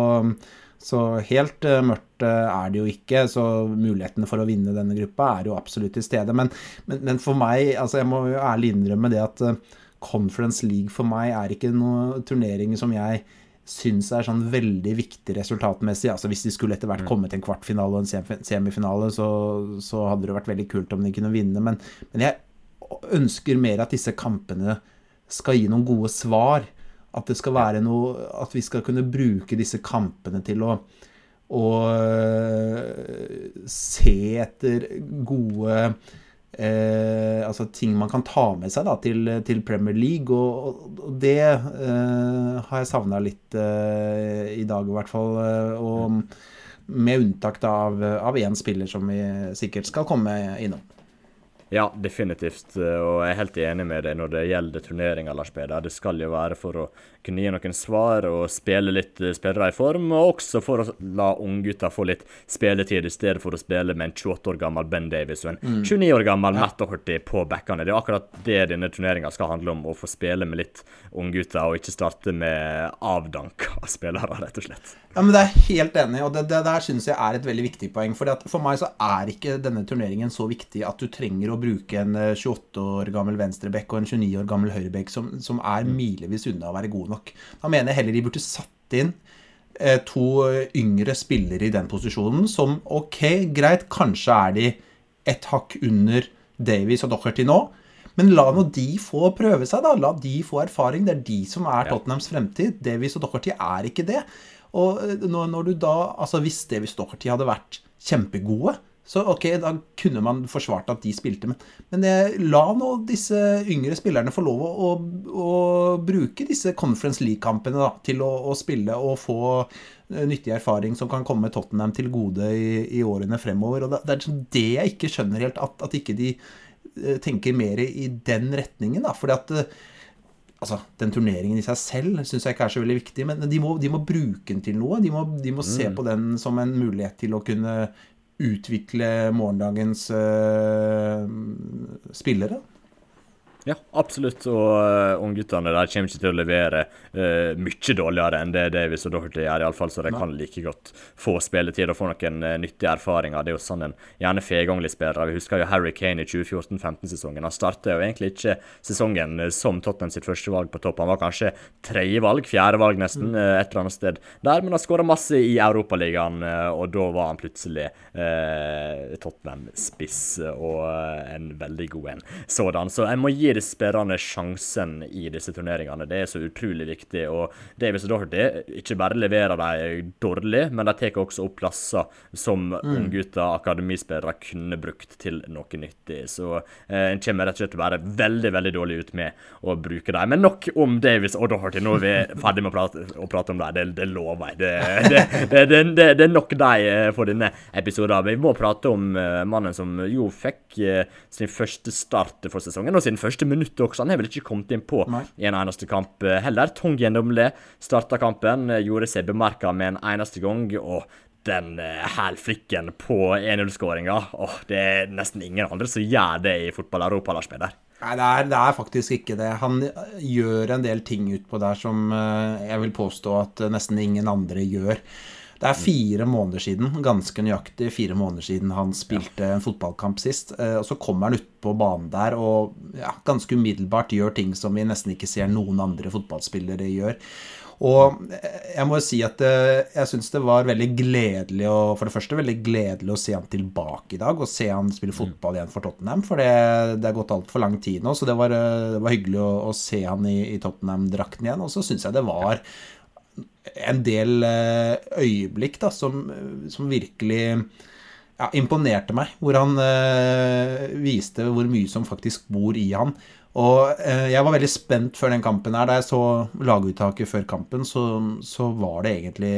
så helt eh, mørkt eh, er det jo ikke. Så mulighetene for å vinne denne gruppa er jo absolutt til stede. Men, men, men for meg, altså jeg må jo ærlig innrømme det at Conference League for meg er ikke noen turnering som jeg syns er sånn veldig viktig resultatmessig. Altså Hvis de skulle etter hvert mm. komme til en kvartfinale og en semifinale, så, så hadde det vært veldig kult om de kunne vinne. Men, men jeg ønsker mer at disse kampene skal gi noen gode svar. At det skal være noe At vi skal kunne bruke disse kampene til å, å eh, se etter gode eh, altså ting man kan ta med seg da, til, til Premier League. Og, og det eh, har jeg savna litt eh, i dag, i hvert fall. Eh, og med unntak av, av én spiller som vi sikkert skal komme innom. Ja, definitivt. Og jeg er helt enig med deg når det gjelder turneringa, Lars Peder. Det skal jo være for å kunne gi noen svar og spille litt eh, spillere i form, og også for å la unggutter få litt spilletid, i stedet for å spille med en 28 år gammel Ben Davies og en mm. 29 år gammel ja. Matt Doherty på backene. Det er akkurat det denne turneringa skal handle om, å få spille med litt unggutter, og ikke starte med avdanka spillere, rett og slett. Ja, men Det er helt enig og det, det der syns jeg er et veldig viktig poeng. For for meg så er ikke denne turneringen så viktig at du trenger å bruke en 28 eh, år gammel venstrebekk og en 29 år gammel høyrebekk som, som er mm. milevis unna å være gode nok nok. Da mener jeg heller de burde satt inn eh, to yngre spillere i den posisjonen som ok, greit, kanskje er de et hakk under Davies og Docherty nå. Men la nå de få prøve seg, da. La de få erfaring. Det er de som er Tottenhams fremtid. Davies og Docherty er ikke det. Og eh, når, du da Altså, hvis det vi står til, hadde vært kjempegode, så ok, da kunne man forsvart at de spilte, men, men la nå disse yngre spillerne få lov å, å, å bruke disse Conference League-kampene til å, å, spille og få eh, nyttig erfaring som kan komme Tottenham til gode i, i årene fremover. og Det, det er liksom det jeg ikke skjønner helt, at, at ikke de eh, tenker mer i den retningen. da, fordi at altså, Den turneringen i seg selv syns jeg ikke er så veldig viktig, men de må, de må bruke den til noe. De må, de må mm. se på den som en mulighet til å kunne utvikle morgendagens uh, spillere. Ja, absolutt. Og uh, ungguttene der kommer ikke til å levere uh, mye dårligere enn det Davis og Doherty gjør, iallfall, så de Nei. kan like godt få spilletid og få noen uh, nyttige erfaringer. Det er jo sånn en gjerne feganglig spiller. Vi husker jo Harry Kane i 2014-15-sesongen. Han startet jo egentlig ikke sesongen som Tottenham sitt første valg på topp. Han var kanskje tredjevalg, fjerdevalg nesten, mm. et eller annet sted der, men han skåra masse i Europaligaen, og da var han plutselig Tottenham-spiss og en veldig god en sådan. Så jeg må gi det spillerne sjansen i disse turneringene. Det er så utrolig viktig. Og Davis og Doherty ikke bare leverer de dårlig, men de tar også opp plasser som mm. unggutter, akademispillere, kunne brukt til noe nyttig. Så eh, en kommer rett og slett til å være veldig veldig dårlig ut med å bruke dem. Men nok om Davis og Doherty. Nå er vi ferdig med å prate, å prate om dem. Det, det lover jeg. Det, det, det, det, er nok de eh, for denne episoden. Vi må prate om uh, mannen som jo fikk uh, sin første start for sesongen, og sin første minutter også. Han har vel ikke kommet inn på Nei. en eneste kamp eh, heller. Tongi Ndomle starta kampen, eh, gjorde seg bemerka med en eneste gang. og den hælflikken på 1-0-skåringa Det er nesten ingen andre som gjør det i fotball-Europa, Lars Peder. Nei, det er, det er, faktisk ikke det. Han gjør en del ting utpå der som eh, jeg vil påstå at nesten ingen andre gjør. Det er fire måneder siden, ganske nøyaktig fire måneder siden han spilte en fotballkamp sist. Eh, og så kommer han utpå banen der og ja, ganske umiddelbart gjør ting som vi nesten ikke ser noen andre fotballspillere gjør. Og jeg må jo si at eh, jeg syns det var veldig gledelig å, For det første veldig gledelig å se han tilbake i dag, og se han spille mm. fotball igjen for Tottenham. For det, det er gått altfor lang tid nå, så det var, eh, det var hyggelig å, å, se han i, i Tottenham-drakten igjen. Og så syns jeg det var en del eh, øyeblikk da, som, som virkelig ja, imponerte meg. Hvor han eh, viste hvor mye som faktisk bor i han. Og eh, jeg var veldig spent før den kampen her. Da jeg så laguttaket før kampen, så, så, var det egentlig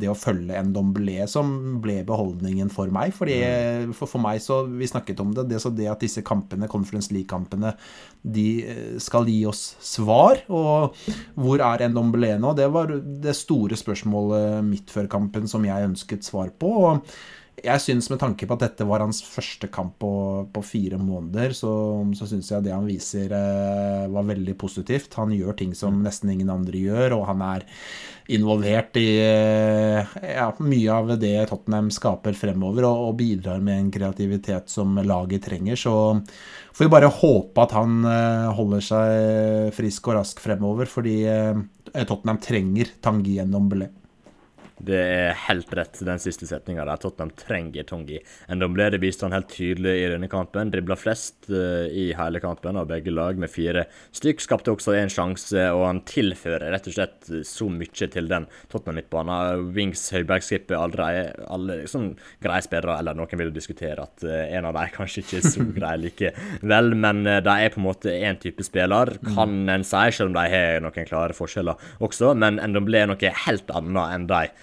det å følge en Domblé som ble beholdningen for meg. Fordi mm. for, for, meg så Vi snakket om det. Det, så det at disse kampene, Conference League-kampene, de eh, skal gi oss svar. Og hvor er en Domblé nå? Det var det store spørsmålet midt før kampen som jeg ønsket svar på. og jeg syns med tanke på at dette var hans første kamp på, på fire måneder, så, så syns jeg det han viser eh, var veldig positivt. Han gjør ting som nesten ingen andre gjør, og han er involvert i eh, ja, mye av det Tottenham skaper fremover, og, og, bidrar med en kreativitet som laget trenger. Så får vi bare håpe at han eh, holder seg frisk og rask fremover, fordi eh, Tottenham trenger Tangi gjennom Belé. Det er helt rett, den siste setninga der. Tottenham trenger Tongi. ble viste han helt tydelig i denne kampen. Dribla flest uh, i hele kampen av begge lag, med fire stykk. Skapte også én sjanse, og han tilfører rett og slett så mye til den Tottenham-midtbanen. Wings høybergskip er aldri alle liksom, greie spillere, eller noen vil diskutere at uh, en av dem kanskje ikke er så grei likevel, men uh, de er på en måte én type spiller, kan en si, selv om de har noen klare forskjeller også. Men Ndomble er noe helt annet enn de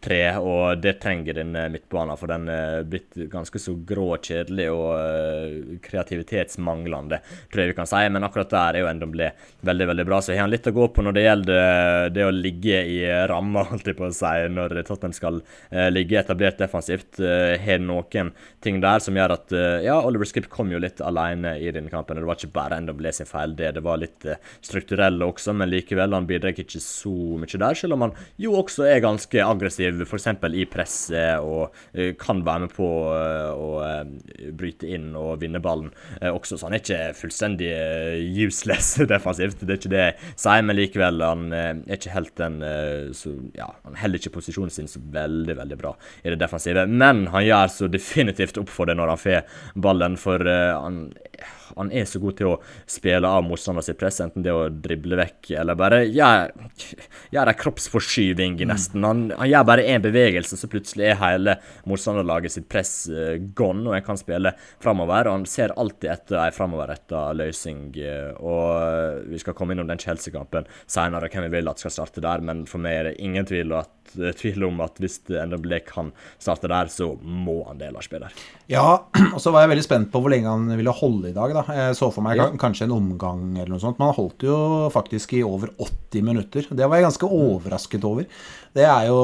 tre, og det trenger denne eh, midtbanen. For den er blitt ganske så grå og kjedelig og uh, kreativitetsmanglende, tror jeg vi kan si. Men akkurat der er jo Endomblé veldig veldig bra. Så har han litt å gå på når det gjelder eh, det å ligge i ramma, holdt jeg på å si, når Tottenham skal ligge etablert defensivt. Har noen ting der som gjør at Ja, Oliver Skip kom jo litt alene i denne kampen. og Det var ikke bare Endomblé sin feil, det. Det var litt strukturelle også, men likevel, han bidrar ikke så mye der. Selv om han jo også er ganske aggressiv aktiv f.eks. i presset og uh, kan være med på uh, å uh, bryte inn og vinne ballen også. Så han er ikke fullstendig useless defensivt, det er ikke det jeg sier. Men likevel, han er ikke helt den så, ja, Han heller ikke posisjonen sin så veldig, veldig bra i det defensive. Men han gjør så definitivt opp for det når han får ballen, for han han er så god til å spille av motstanderen sitt press, enten det å drible vekk eller bare gjøre gjør en kroppsforskyving, mm. nesten. Han, han gjør bare én bevegelse, så plutselig er hele motstanderlaget sitt press uh, gone, og en kan spille framover. Og han ser alltid etter ei framoverretta løsning. Uh, og vi skal komme innom den Chelsea-kampen seinere, hvem vi vil at skal starte der, men for meg er det ingen tvil at tvil om at hvis det enda blir kan starte der, så må han det, Lars Peder. Ja, og så var jeg veldig spent på hvor lenge han ville holde i dag. da. Jeg så for meg ja. kanskje en omgang eller noe sånt. Man holdt jo faktisk i over 80 minutter. Det var jeg ganske mm. overrasket over. Det er jo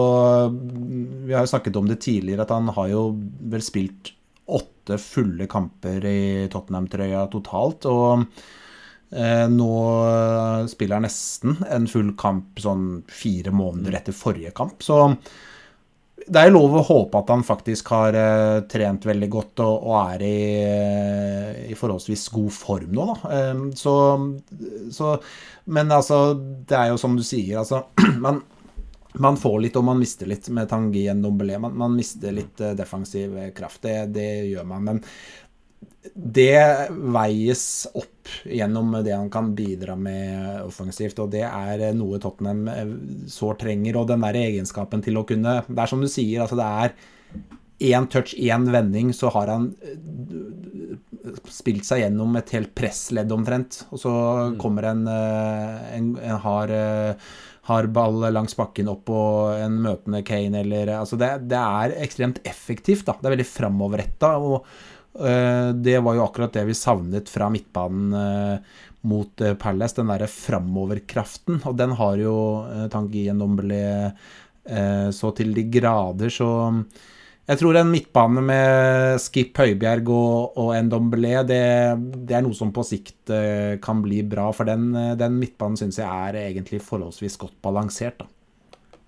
Vi har jo snakket om det tidligere, at han har jo vel spilt åtte fulle kamper i Tottenham-trøya totalt. og Eh, nå spiller han nesten en full kamp sånn fire måneder mm. etter forrige kamp. Så det er lov å håpe at han faktisk har uh, trent veldig godt og, og er i, uh, i, forholdsvis god form nå, da. Um, så, så, Men altså, det er jo som du sier, altså man, man får litt og man mister litt med Tangi Ndombele. Man, man mister litt uh, defensiv kraft. Det, det, gjør man. Men det veies opp gjennom det han kan bidra med offensivt, og det er noe Tottenham eh, sårt trenger. Og den der egenskapen til å kunne Det er som du sier, altså det er én touch, én vending, så har han eh, spilt seg gjennom et helt pressledd omtrent. Og så mm. kommer en, eh, en, en hard, hard ball langs bakken opp og en møtende Kane eller Altså det, det er ekstremt effektivt, da. Det er veldig framoverretta. Og Det var jo akkurat det vi savnet fra midtbanen mot Palace, den derre framoverkraften. Og den har jo Tanguy Ndombele så til de grader, så jeg tror en midtbane med Skip Høibjerg og, og Ndombele, det, det, er noe som på sikt kan bli bra. For den, den midtbanen syns jeg er egentlig forholdsvis godt balansert. da.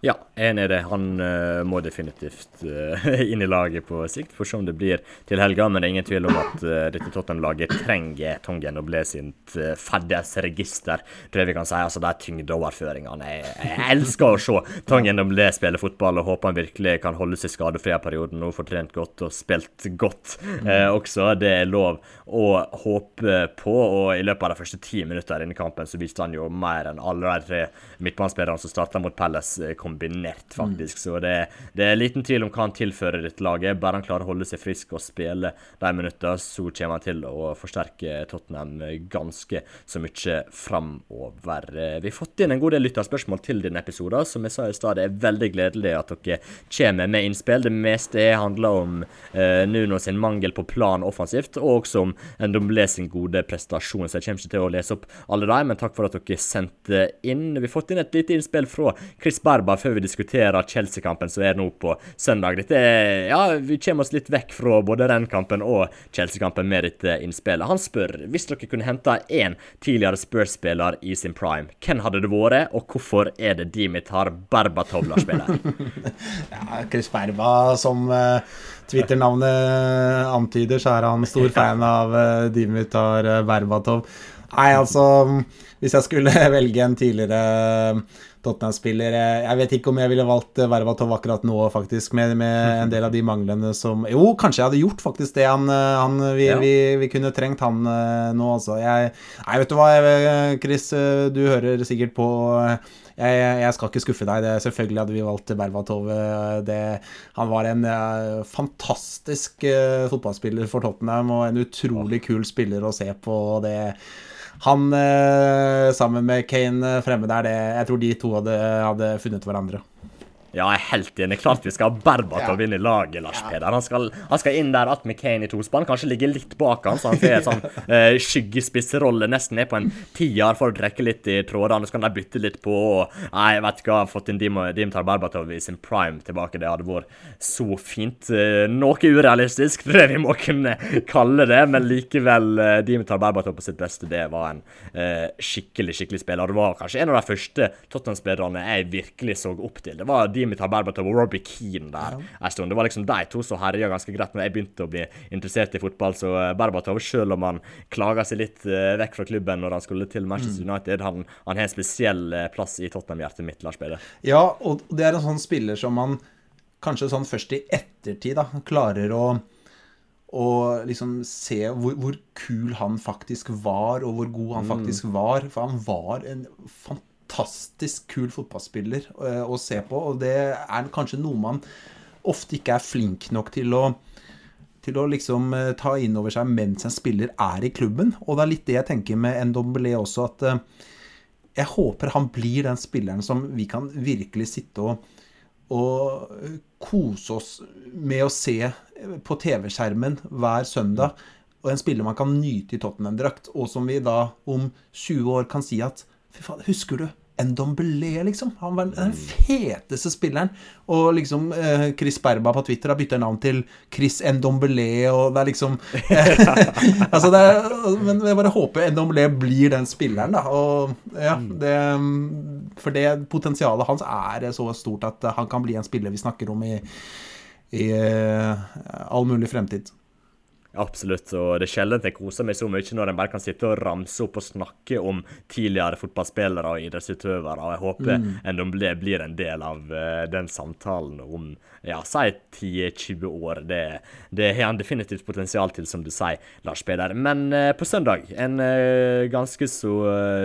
Ja, enig i det. Han uh, må definitivt uh, inn i laget på sikt. Får se om det blir til helga, men det er ingen tvil om at uh, dette Tottenham-laget trenger Tongen og ble sitt uh, ferdighetsregister, tror jeg vi kan si. Altså, de tyngdeoverføringene. Jeg, jeg elsker å se Tongen og ble spille fotball, og håper han virkelig kan holde seg skadefri i perioden og får trent godt og spilt godt også. Det er lov å håpe på, og i løpet av de første ti minutter i kampen så viste han jo mer enn alle de tre midtbanespillerne som starta mot Palace kombinert, faktisk. Mm. Så det, det, er liten tvil om hva han tilfører dette laget. Bare han klarer å holde seg frisk og spille de minuttene, så kommer han til å forsterke Tottenham ganske så mye framover. Vi har fått inn en god del lytterspørsmål til denne episoden. Som jeg sa i stad, det er veldig gledelig at dere kommer med innspill. Det meste handler om eh, Nuno sin mangel på plan offensivt, og også om Ndomble sin gode prestasjon. Så jeg kommer ikke til å lese opp alle de, men takk for at dere sendte inn. Vi har fått inn et lite innspill fra Chris Berba før vi diskuterer Chelsea-kampen som er nå på søndag. Dette er, ja, Vi kommer oss litt vekk fra både den kampen og Chelsea-kampen med dette innspillet. Han spør hvis dere kunne henta én tidligere Spurs-spiller i sin prime, hvem hadde det vært, og hvorfor er det Dimitar Berbatov spiller? ja, Chris Berba, som uh, Twitter-navnet antyder, så er han stor fan av uh, Dimitar Berbatov. Nei, altså Hvis jeg skulle velge en tidligere Tottenham-spiller. Jeg vet ikke om jeg ville valgt Vervatov akkurat nå, faktisk, med, med, en del av de manglene som Jo, kanskje jeg hadde gjort faktisk det. Han, han vi, ja. vi, vi, kunne trengt han eh, nå, altså. Jeg, nei, vet du hva, Chris, eh, du hører sikkert på. Jeg, jeg, skal ikke skuffe deg. Det, selvfølgelig hadde vi valgt Berbatov. Eh, det, han var en uh, fantastisk uh, fotballspiller for Tottenham og en utrolig kul spiller å se på. Det, han eh, sammen med Kane eh, fremme der, det, jeg tror de to hadde, hadde funnet hverandre. Ja, jeg er helt enig. Klart vi skal ha Berbatov ja. inn i laget, Lars ja. Peder. Han skal, han skal, inn der med Kane i tospann. Kanskje ligge litt bak han, så han får en sånn uh, skyggespissrolle nesten ned på en tier for å trekke litt i trådene. Så kan de bytte litt på. Og, nei, jeg vet ikke, fått inn Dimitar Berbatov i sin prime tilbake. Det hadde vært så fint. Uh, noe urealistisk, det vi må kunne kalle det, men likevel uh, Dimitar Berbatov på sitt beste. Det var en uh, skikkelig, skikkelig spiller. Det var kanskje en av de første Tottenham-spillerne jeg virkelig så opp til. Det var Dimitar Berbatov og Robbie Keane der ja. en stund. Det var liksom de to som herja ganske greit når jeg begynte å bli interessert i fotball. Så eh, Berbatov, selv om han klaga seg litt uh, vekk fra klubben når han skulle til Manchester mm. United, han, han, har en spesiell uh, plass i Tottenham-hjertet mitt, Lars Peder. Ja, og det er en sånn spiller som man kanskje sånn først i ettertid da, klarer å og liksom se hvor, hvor, kul han faktisk var, og hvor god han mm. faktisk var. For han var en fantastisk fantastisk kul fotballspiller eh, å se på, og det er kanskje noe man ofte ikke er flink nok til å til å liksom eh, ta inn over seg mens en spiller er i klubben. Og det er litt det jeg tenker med Ndombele også, at eh, jeg håper han blir den spilleren som vi kan virkelig sitte og, og kose oss med å se på TV-skjermen hver søndag. Og en spiller man kan nyte i Tottenham-drakt, og som vi da om 20 år kan si at Fy faen, husker du Ndombele, liksom? Han var den feteste spilleren. Og liksom eh, Chris Berba på Twitter har bytta navn til Chris Ndombele, og det er liksom Altså, det er Men jeg bare håper Ndombele blir den spilleren, da. Og ja, mm. det For det potensialet hans er så stort at han kan bli en spiller vi snakker om i, i uh, all mulig fremtid. Absolutt, og det er sjelden jeg koser meg så mye når en bare kan sitte og ramse opp og snakke om tidligere fotballspillere og idrettsutøvere. og Jeg håper mm. Ndomble blir en del av uh, den samtalen om ja, si 10-20 år. Det, det har han definitivt potensial til, som du sier, Lars Peder. Men uh, på søndag, en uh, ganske så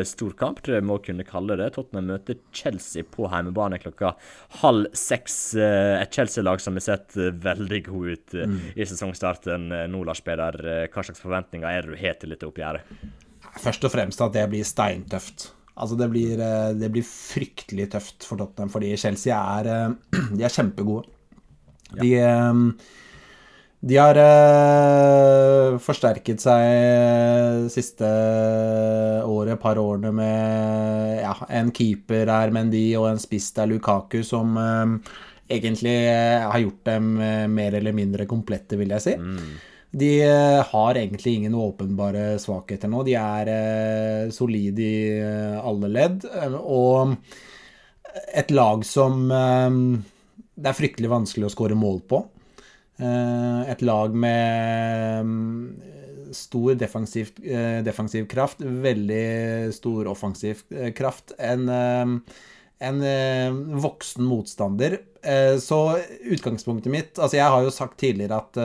stor kamp, det må kunne kalle det. Tottenham møter Chelsea på hjemmebane klokka halv seks. et Chelsea-lag som har sett veldig god ut mm. i sesongstarten nå, Lars Peder, eh, hva slags forventninger er det du har til dette oppgjøret? Først og fremst at det blir steintøft. Altså det blir, eh, det blir fryktelig tøft for Tottenham, fordi Chelsea er, eh, de er kjempegode. De, De har forsterket seg siste året, par årene, med ja, en keeper er Mendy og en spiss er Lukaku, som egentlig har gjort dem mer eller mindre komplette, vil jeg si. Mm. De har egentlig ingen åpenbare svakheter nå. De er uh, solide i alle ledd. Og et lag som det er fryktelig vanskelig å skåre mål på. Eh, et lag med stor defensiv, eh, defensiv kraft, veldig stor offensiv eh, kraft. En, en voksen motstander. Så utgangspunktet mitt Altså, jeg har jo sagt tidligere at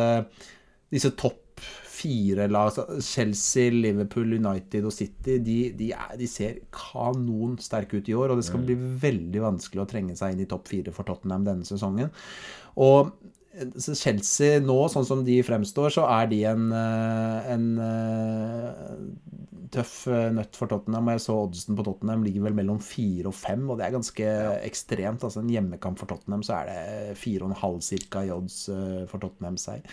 disse topp fire lag, Chelsea, Liverpool, United og City, de, de, er, de ser kanon sterke ut i år. Og det skal bli veldig vanskelig å trenge seg inn i topp fire for Tottenham denne sesongen. Og Chelsea nå, sånn som de fremstår, så er de en, eh, en eh, tøff eh, nøtt for Tottenham. Jeg så oddsen på Tottenham ligger vel mellom fire og fem, og det er ganske ja. ekstremt. Altså En hjemmekamp for Tottenham, så er det fire og en halv cirka i odds for Tottenham seg.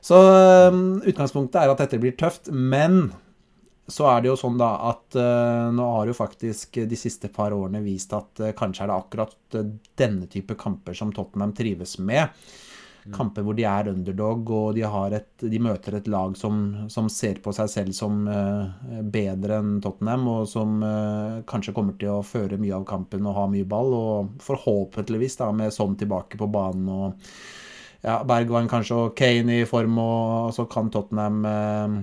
Så utgangspunktet er at dette blir tøft, men så er det jo sånn da at uh, nå har jo faktisk de siste par årene vist at uh, kanskje er det akkurat denne type kamper som Tottenham trives med. Mm. Kamper hvor de er underdog, og de, et, de møter et lag som, som, ser på seg selv som uh, bedre enn Tottenham, og som uh, kanskje kommer til å føre mye av kampen og ha mye ball. Og forhåpentligvis da med sånn tilbake på banen og ja, Bergwijn kanskje og Kane i form, og så kan Tottenham uh,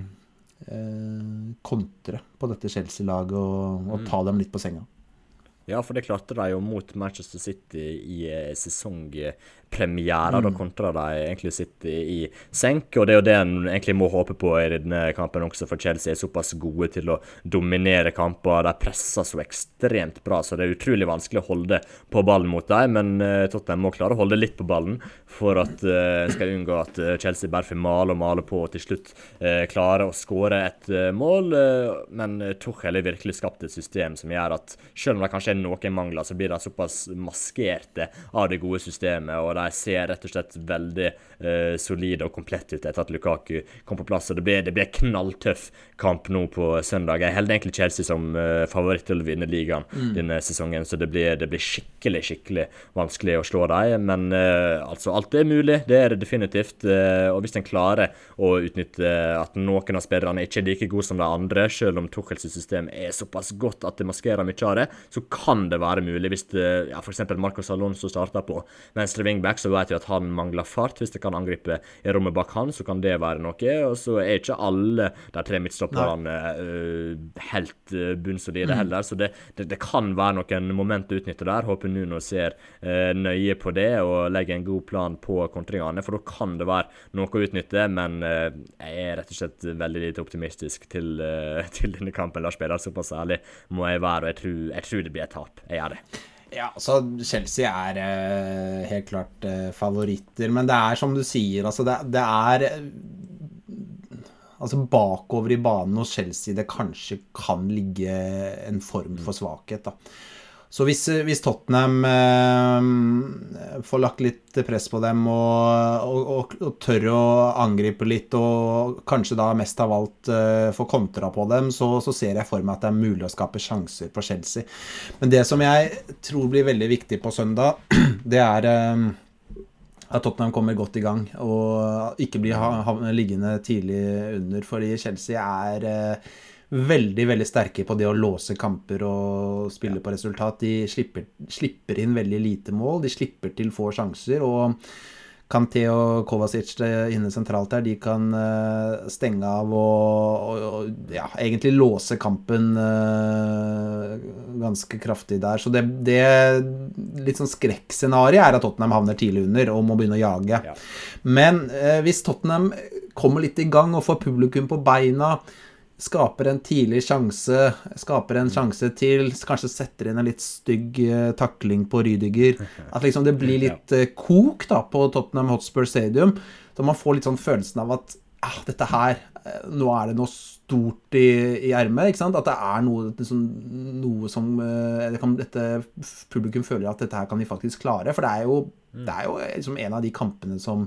kontre på dette Chelsea-laget og, og, mm. ta dem litt på senga. Ja, for det klarte de jo mot Manchester City i eh, sesongpremiere. Mm. Da kontra de egentlig sitter i senk, og det er jo det en egentlig må håpe på i denne kampen også, for Chelsea er såpass gode til å dominere kamper. De presser så ekstremt bra, så det er utrolig vanskelig å holde på ballen mot dem. Men uh, Tottenham må klare å holde litt på ballen for at uh, skal unngå at uh, Chelsea bare får male og male på og til slutt uh, klare å skåre et mål. men Tuchel har virkelig skapt et system som gjør at selv om det kanskje er noen mangler, så blir de såpass maskerte av det gode systemet, og de ser rett og slett veldig uh, solide og komplette ut etter at Lukaku kom på plass. og Det blir, det blir knalltøff kamp nå på søndag. Jeg holder egentlig Chelsea som uh, favoritt til å vinne ligaen mm. denne sesongen, så det blir, det blir, skikkelig, skikkelig vanskelig å slå dem. Men uh, altså, alt er mulig, det er det definitivt. og hvis en klarer å utnytte at noen av spillerne ikke er like gode som de andre, selv om Tuchels system er såpass godt at det maskerer mye av det, så kan kan det være mulig hvis det, ja, f.eks. Marcos Alonso starter på venstre wingback, så vet vi at han mangler fart. Hvis det kan angripe i rommet bak han, så kan det være noe. Og så er ikke alle de tre midtstopperne uh, helt uh, bunnsolide mm. heller, så det, det, det, kan være noen moment å utnytte der. Håper Nuno ser uh, nøye på det og legger en god plan på kontringene, for da kan det være noe å utnytte. Men uh, jeg er rett og slett veldig lite optimistisk til, til denne kampen. Lars Peder, såpass ærlig må jeg være, og jeg tror, jeg tror det blir et tap. Jeg gjør det. Ja, så Chelsea er eh, helt klart eh, favoritter. Men det er som du sier, altså det, det, er Altså bakover i banen hos Chelsea det kanskje kan ligge en form for svakhet. da. Så hvis, hvis Tottenham eh, får lagt litt press på dem og, og, og, og, tør å angripe litt, og kanskje da mest av alt eh, får kontra på dem, så, så, ser jeg for meg at det er mulig å skape sjanser på Chelsea. Men det som jeg tror blir veldig viktig på søndag, det er eh, at Tottenham kommer godt i gang og ikke blir liggende tidlig under, fordi Chelsea er eh, veldig veldig sterke på det å låse kamper og spille på resultat. De slipper, slipper, inn veldig lite mål. De slipper til få sjanser. og Kanté og Kovacic inne sentralt der, de kan uh, stenge av og, og, og ja, egentlig låse kampen uh, ganske kraftig der. Så det, det litt sånn skrekkscenarioet er at Tottenham havner tidlig under og må begynne å jage. Ja. Men uh, hvis Tottenham kommer litt i gang og får publikum på beina, skaper en tidlig sjanse, skaper en sjanse til, kanskje setter inn en litt stygg uh, takling på Rydiger. At liksom det blir litt uh, kok da på Tottenham Hotspur Stadium. Så man får litt sånn følelsen av at ah, dette her uh, Nå er det noe stort i, i ermet. ikke sant? At det er noe, liksom, noe som det kan, dette, Publikum føler at dette her kan de faktisk klare. For det er jo, mm. det er jo liksom en av de kampene som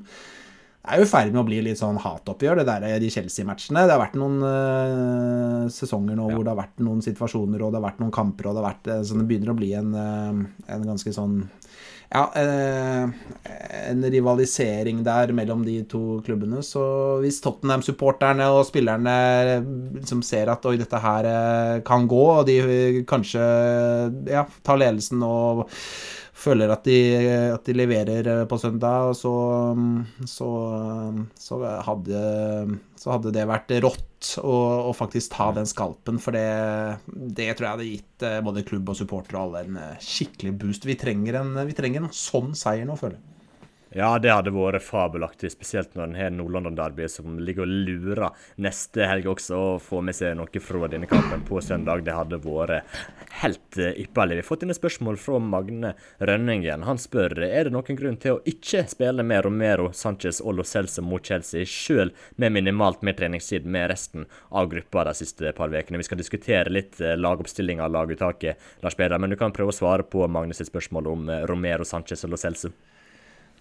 det er jo i ferd med å bli litt sånn hatoppgjør, det der, de Chelsea-matchene. Det har vært noen uh, sesonger nå ja. hvor det har vært noen situasjoner og det har vært noen kamper, og det har vært uh, Så det begynner å bli en, uh, en ganske sånn Ja, en rivalisering der mellom de to klubbene. Så hvis Tottenham-supporterne og spillerne liksom ser at oi, dette her kan gå, og de kanskje ja, tar ledelsen og føler at de, at de leverer eh, på søndag, så, så, så, hadde, så hadde det vært rått å, å, faktisk ta den skalpen. For det, det, tror jeg hadde gitt eh, både klubb og supportere og alle en eh, skikkelig boost. Vi trenger en, vi trenger en sånn seier nå, føler jeg. Ja, det hadde vært fabelaktig, spesielt når en har Nord-London-derby som ligger og lurer neste helg også, og får med seg noe fra denne kampen på søndag. Det hadde vært helt eh, ypperlig. Vi har fått inn et spørsmål fra Magne Rønningen. Han spør er det noen grunn til å ikke spille med Romero, Sanchez og Lo Celso mot Chelsea, sjøl med minimalt med treningstid med resten av gruppa de siste par ukene. Vi skal diskutere litt eh, lagoppstillinga og laguttaket, Lars Peder, men du kan prøve å svare på Magnes spørsmål om eh, Romero, Sanchez og Lo Celso.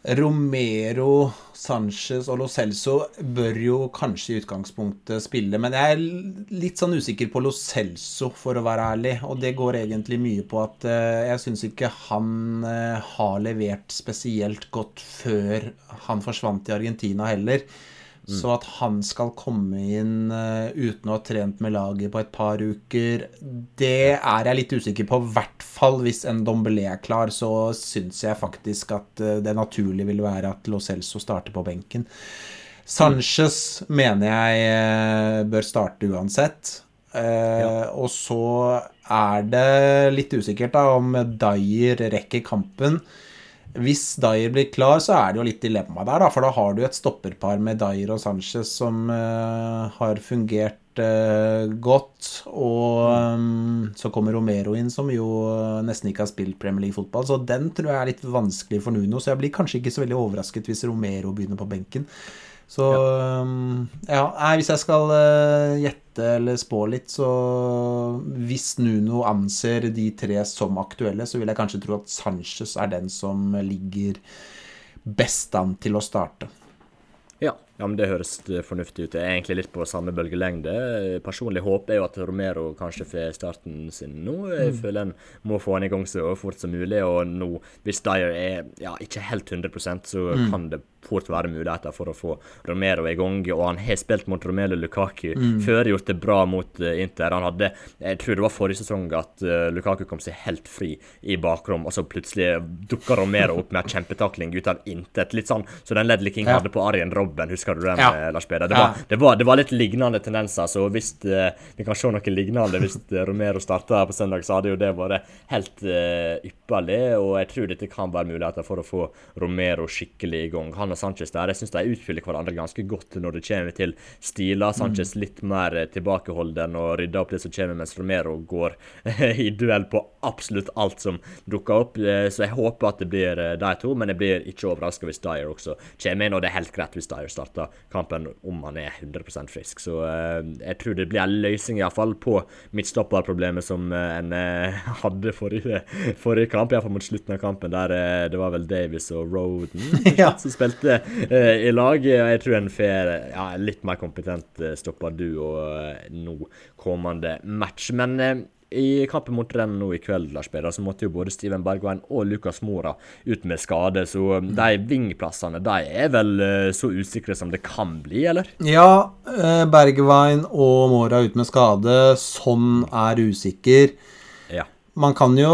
Romero, Sanchez og Lo Celso bør jo kanskje i utgangspunktet spille, men jeg er litt sånn usikker på Lo Celso, for å være ærlig. Og det går egentlig mye på at uh, jeg syns ikke han uh, har levert spesielt godt før han forsvant i Argentina heller. Mm. Så at han skal komme inn uh, uten å ha trent med laget på et par uker, det er jeg litt usikker på. I hvert fall hvis en Dombelé er klar, så syns jeg faktisk at uh, det naturlige vil være at Lo Celso starter på benken. Sanchez mm. mener jeg uh, bør starte uansett. Ja. Og så er det litt usikkert da om Dyer rekker kampen. Hvis Dyer blir klar, så er det jo litt dilemma der, da. For da har du et stopperpar med Dyer og Sanchez som uh, har fungert uh, godt. Og um, så kommer Romero inn, som jo nesten ikke har spilt Premier League-fotball. Så den tror jeg er litt vanskelig for Nuno. Så jeg blir kanskje ikke så veldig overrasket hvis Romero begynner på benken. Så ja, um, ja hvis jeg skal uh, gjette eller spå litt, så hvis Nuno anser de tre som aktuelle, så vil jeg kanskje tro at Sanchez er den som ligger best an til å starte. Ja, ja, men det høres fornuftig ut. Jeg er egentlig litt på samme bølgelengde. Personlig håper jeg jo at Romero kanskje får starten sin nå. Jeg mm. føler en må få han i gang så fort som mulig. Og nå, hvis Dyer er ja, ikke helt 100% så mm. kan det fort være muligheter for å få Romero i gang. Og han har spilt mot Romelu Lukaku mm. før, gjort det bra mot uh, Inter. Han hadde, jeg tror det var forrige sesong at uh, Lukaku kom seg helt fri i bakrom, og så plutselig dukka Romero opp med en kjempetakling ut av intet. Litt sånn så den Ledley King ja. hadde på Arjen Robben, husker du den, ja. Eh, Lars Peder? Det, ja. det, det, var litt lignende tendenser, så hvis uh, vi kan se noe lignende hvis Romero starta på søndag, så hadde jo det vært helt ypperlig, og jeg tror dette kan være muligheter for å få Romero skikkelig i gang. Han og Sanchez der. Jeg syns de utfyller hverandre ganske godt når det kommer til stiler. Sanchez litt mer tilbakeholden og rydder opp det som kommer, mens Romero går i duell på absolutt alt som dukker opp. Eh, så jeg håper at det blir eh, de to, men jeg blir ikke overraska hvis Dyer også kommer inn. Og det er helt greit hvis Dyer starter kampen om han er 100% frisk. Så eh, jeg tror det blir en løsning iallfall på midtstopperproblemet som en hadde forrige, forrige kamp, iallfall mot slutten av kampen, der det var vel Davis og Roden ja. som spilte spilte uh, i lag. Jeg tror en får ja, litt mer kompetent uh, stopper du og uh, nå kommende match. Men uh, i kampen mot Renn nå i kveld Lars Peder, så måtte jo både Steven Bergveien og Lukas Mora ut med skade. Så de vingplassene de er vel så usikre som det kan bli, eller? Ja, Bergveien og Mora ut med skade. Sånn er usikker. Man kan jo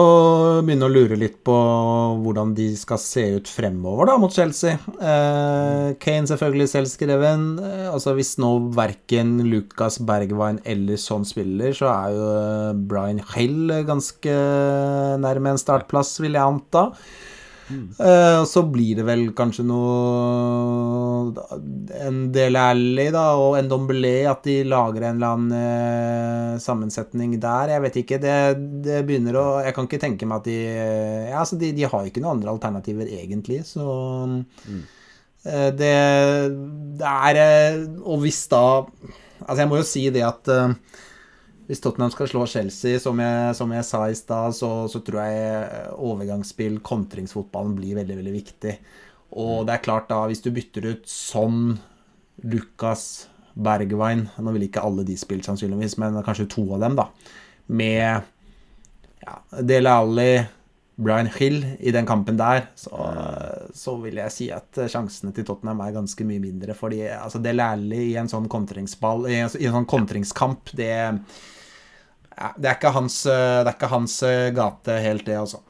begynne å lure litt på hvordan de skal se ut fremover da, mot Chelsea. Eh, Kane selvfølgelig selvskreven. Eh, altså Hvis nå verken Lucas Bergwijn eller sånn spiller, så er jo eh, Brian Hill ganske nærme en startplass, vil jeg anta. Uh, og så blir det vel kanskje noe En del ærlig, da, og en Dombelé, at de lager en eller annen uh, sammensetning der. Jeg vet ikke. Det, det, begynner å Jeg kan ikke tenke meg at de Ja, altså, de, de har ikke noen andre alternativer, egentlig, så mm. uh, det, det, er Og hvis da Altså, jeg må jo si det at hvis Tottenham skal slå Chelsea, som jeg, som jeg sa i stad, så, så, tror jeg overgangsspill, kontringsfotballen, blir veldig, veldig viktig. Og det er klart, da, hvis du bytter ut Son, Lucas, Bergwijn Nå vil ikke alle de spille, sannsynligvis, men kanskje to av dem, da. Med ja, Dele Alli, Brian Hill i den kampen der, så, så, vil jeg si at sjansene til Tottenham er ganske mye mindre. Fordi altså, Dele Alli i en sånn kontringsball I en, sånn kontringskamp, det, det, er hans, det er ikke hans gate helt, det, altså.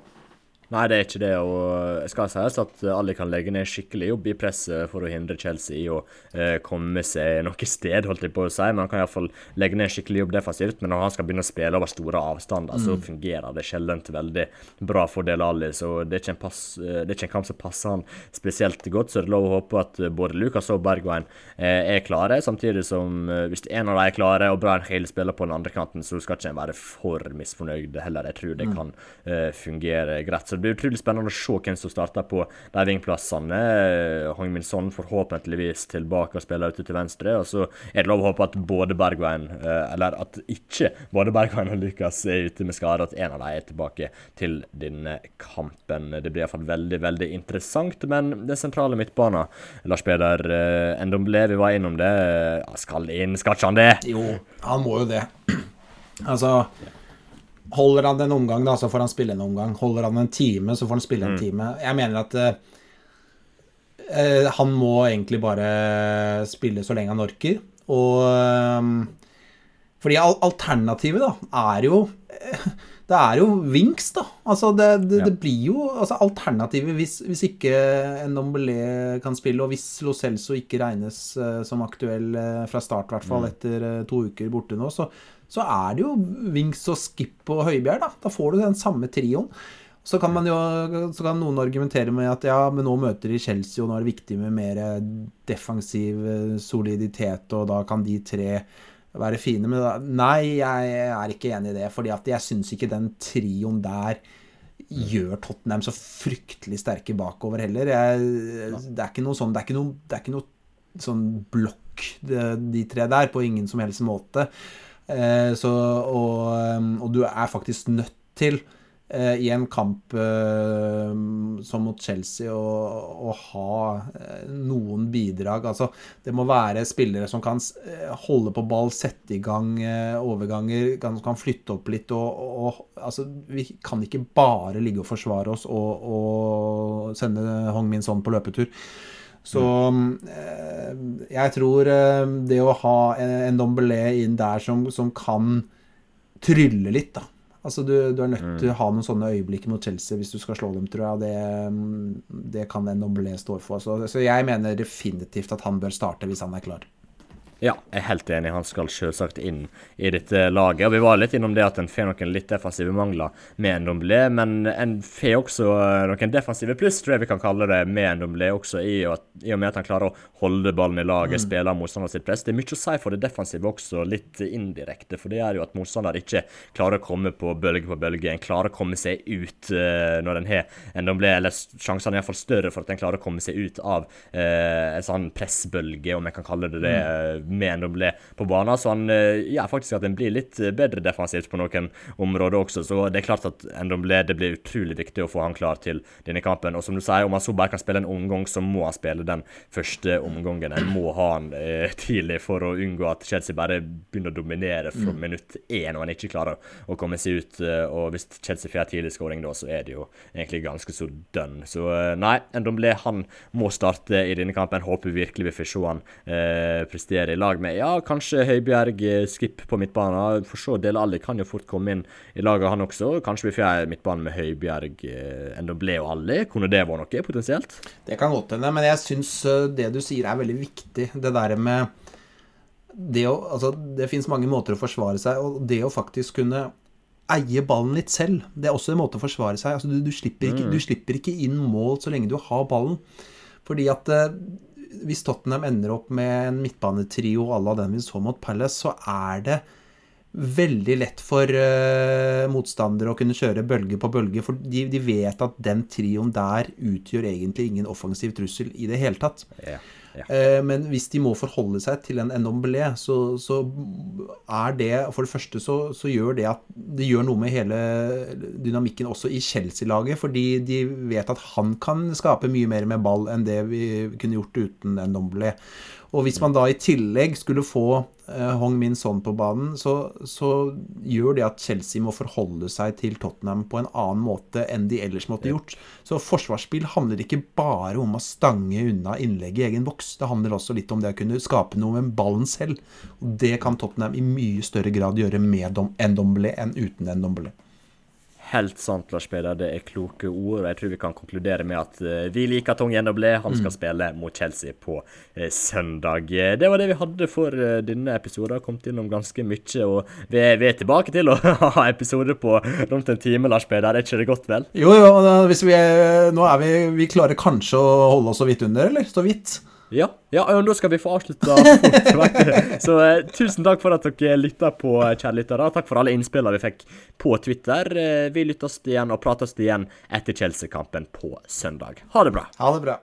Nei, det er ikke det. og jeg skal sies at Ali kan legge ned skikkelig jobb i presset for å hindre Chelsea i å eh, komme seg noe sted, holdt jeg på å si. Men han kan iallfall legge ned skikkelig jobb defensivt. Men når han skal begynne å spille over store avstander, mm. så fungerer det sjelden veldig bra for Del Ali. Så det er, pass, det er ikke en kamp som passer han spesielt godt. Så det er lov å håpe at både Lucas og Bergwijn eh, er klare. Samtidig som eh, hvis en av dem er klare, og Brian Hill spiller på den andre kanten, så skal ikke en være for misfornøyd heller. Jeg tror det mm. kan eh, fungere greit. Så det blir utrolig spennende å se hvem som starter på de vingplassene. Hong Min Son forhåpentligvis tilbake og spiller ute til venstre. Og så er det lov å håpe at både Bergveien, eh, eller at ikke både Bergveien og Lukas er ute med skade, at en av dem er tilbake til denne kampen. Det blir iallfall veldig, veldig interessant. Men det sentrale midtbanen, Lars Peder eh, Endomble, vi var innom det. Skal inn, skal ikke han det? Jo, han må jo det. altså Holder han en omgang, da, så får han spille en omgang. Holder han en time, så får han spille en mm. time. Jeg mener at uh, han må egentlig bare spille så lenge han orker. Og um, Fordi alternativet, da, er jo Det er jo Vinks, da. Altså, det, det, ja. det blir jo altså, Alternativet hvis, hvis ikke Ndombele kan spille, og hvis Lo Celso ikke regnes uh, som aktuell uh, fra start, i hvert fall mm. etter to uker borte nå, så så er det jo Wings og Skip og Høibjerg. Da Da får du den samme trioen. Så kan, jo, så kan noen argumentere med at ja, men nå møter de Chelsea, og nå er det viktig med mer defensiv eh, soliditet, og da kan de tre være fine. Men da, nei, jeg er ikke enig i det. fordi jeg syns ikke den trioen der gjør Tottenham så fryktelig sterke bakover heller. Jeg, det er ikke noe sånn Det er ikke noe, er ikke noe sånn blokk, de, de tre der, på ingen som helst måte. Eh, så, og, og, du er faktisk nødt til eh, i en kamp eh, som mot Chelsea å, ha noen bidrag. Altså, det må være spillere som kan holde på ball, sette i gang overganger, kan, kan flytte opp litt. Og, og, altså, vi kan ikke bare ligge og forsvare oss og, og sende Hong Min Son på løpetur. Så eh, jeg tror eh, det å ha en Dombelé inn der som, som, kan trylle litt, da. Altså du, du er nødt mm. til å ha noen sånne øyeblikk mot Chelsea hvis du skal slå dem, tror jeg. Det, det kan en Dombelé stå for. Så, så jeg mener definitivt at han bør starte hvis han er klar. Ja, jeg er helt enig. Han skal selvsagt inn i dette laget. Og Vi var litt innom det at en får noen litt defensive mangler med en Domblé, men en får også noen defensive pluss, tror jeg vi kan kalle det, med en Domblé også, i og, i og, med at han klarer å holde ballen i laget, mm. spille motstander sitt press. Det er mye å si for det defensive også, litt indirekte, for det er jo at motstander ikke klarer å komme på bølge på bølge. En klarer å komme seg ut uh, når en har en Domblé, eller sjansene er iallfall større for at en klarer å komme seg ut av uh, en sånn pressbølge, om jeg kan kalle det det. Mm med Ndoblé på banen. Så han eh, gjør faktisk at en blir litt eh, bedre defensivt på noen områder også. Så det er klart at Ndoblé det blir utrolig viktig å få han klar til denne kampen. Og som du sier, om han så bare kan spille en omgang, så må han spille den første omgangen. En må ha han eh, tidlig for å unngå at Chelsea bare begynner å dominere fra mm. minutt én og han ikke klarer å komme seg ut. Eh, og hvis Chelsea får tidlig skåring da, så er det jo egentlig ganske så dønn. Så nei, Ndoblé han må starte i denne kampen. Håper virkelig vi får se han eh, prestere i lag med ja, kanskje Høibjerg, eh, Skip på midtbanen. For så Del Alli kan jo fort komme inn i laget, han også. Kanskje vi får midtbane med Høibjerg, det ble og Alli. Kunne det vært noe, potensielt? Det kan godt hende, men jeg syns eh, det du sier er veldig viktig. Det der med det å Altså, det fins mange måter å forsvare seg, og det å faktisk kunne eie ballen litt selv. Det er også en måte å forsvare seg. Altså, du, du, slipper ikke, mm. du, slipper ikke, inn mål så lenge du har ballen. Fordi at hvis Tottenham ender opp med en midtbanetrio à la den vi så mot Palace, så er det veldig lett for uh, motstandere å kunne kjøre bølge på bølge. For de, de, vet at den trioen der utgjør egentlig ingen offensiv trussel i det hele tatt. Yeah. Eh, men hvis de må forholde seg til en endomblé, så, så er det For det første så, så, gjør det at det gjør noe med hele dynamikken også i Chelsea-laget. Fordi de vet at han kan skape mye mer med ball enn det vi kunne gjort uten endomblé. Og hvis man da i tillegg skulle få Hong Min Son på banen, så, så, gjør det at Chelsea må forholde seg til Tottenham på en annen måte enn de ellers måtte gjort. Så forsvarsspill handler ikke bare om å stange unna innlegg i egen boks. Det handler også litt om det å kunne skape noe med ballen selv. Og det kan Tottenham i mye større grad gjøre med Ndomblé enn uten Ndomblé. Helt sant, Lars Peder. Det er kloke ord. og Jeg tror vi kan konkludere med at uh, vi liker Tong Yendoblé. Han skal mm. spille mot Chelsea på uh, søndag. Det var det vi hadde for uh, denne episoden. Har kommet innom ganske mye. Og vi er, vi er tilbake til å ha episoder på rundt en time, Lars Peder. Er ikke det godt, vel? Jo, jo. Vi er, nå er vi Vi klarer kanskje å holde oss så vidt under, eller? Så vidt. Ja, ja, og da skal vi få avslutta. Så eh, tusen takk for at dere lytta på, kjære lyttere. Takk for alle innspillene vi fikk på Twitter. Eh, vi lyttes igjen og prates igjen etter Chelsea-kampen på søndag. Ha det bra. Ha det bra.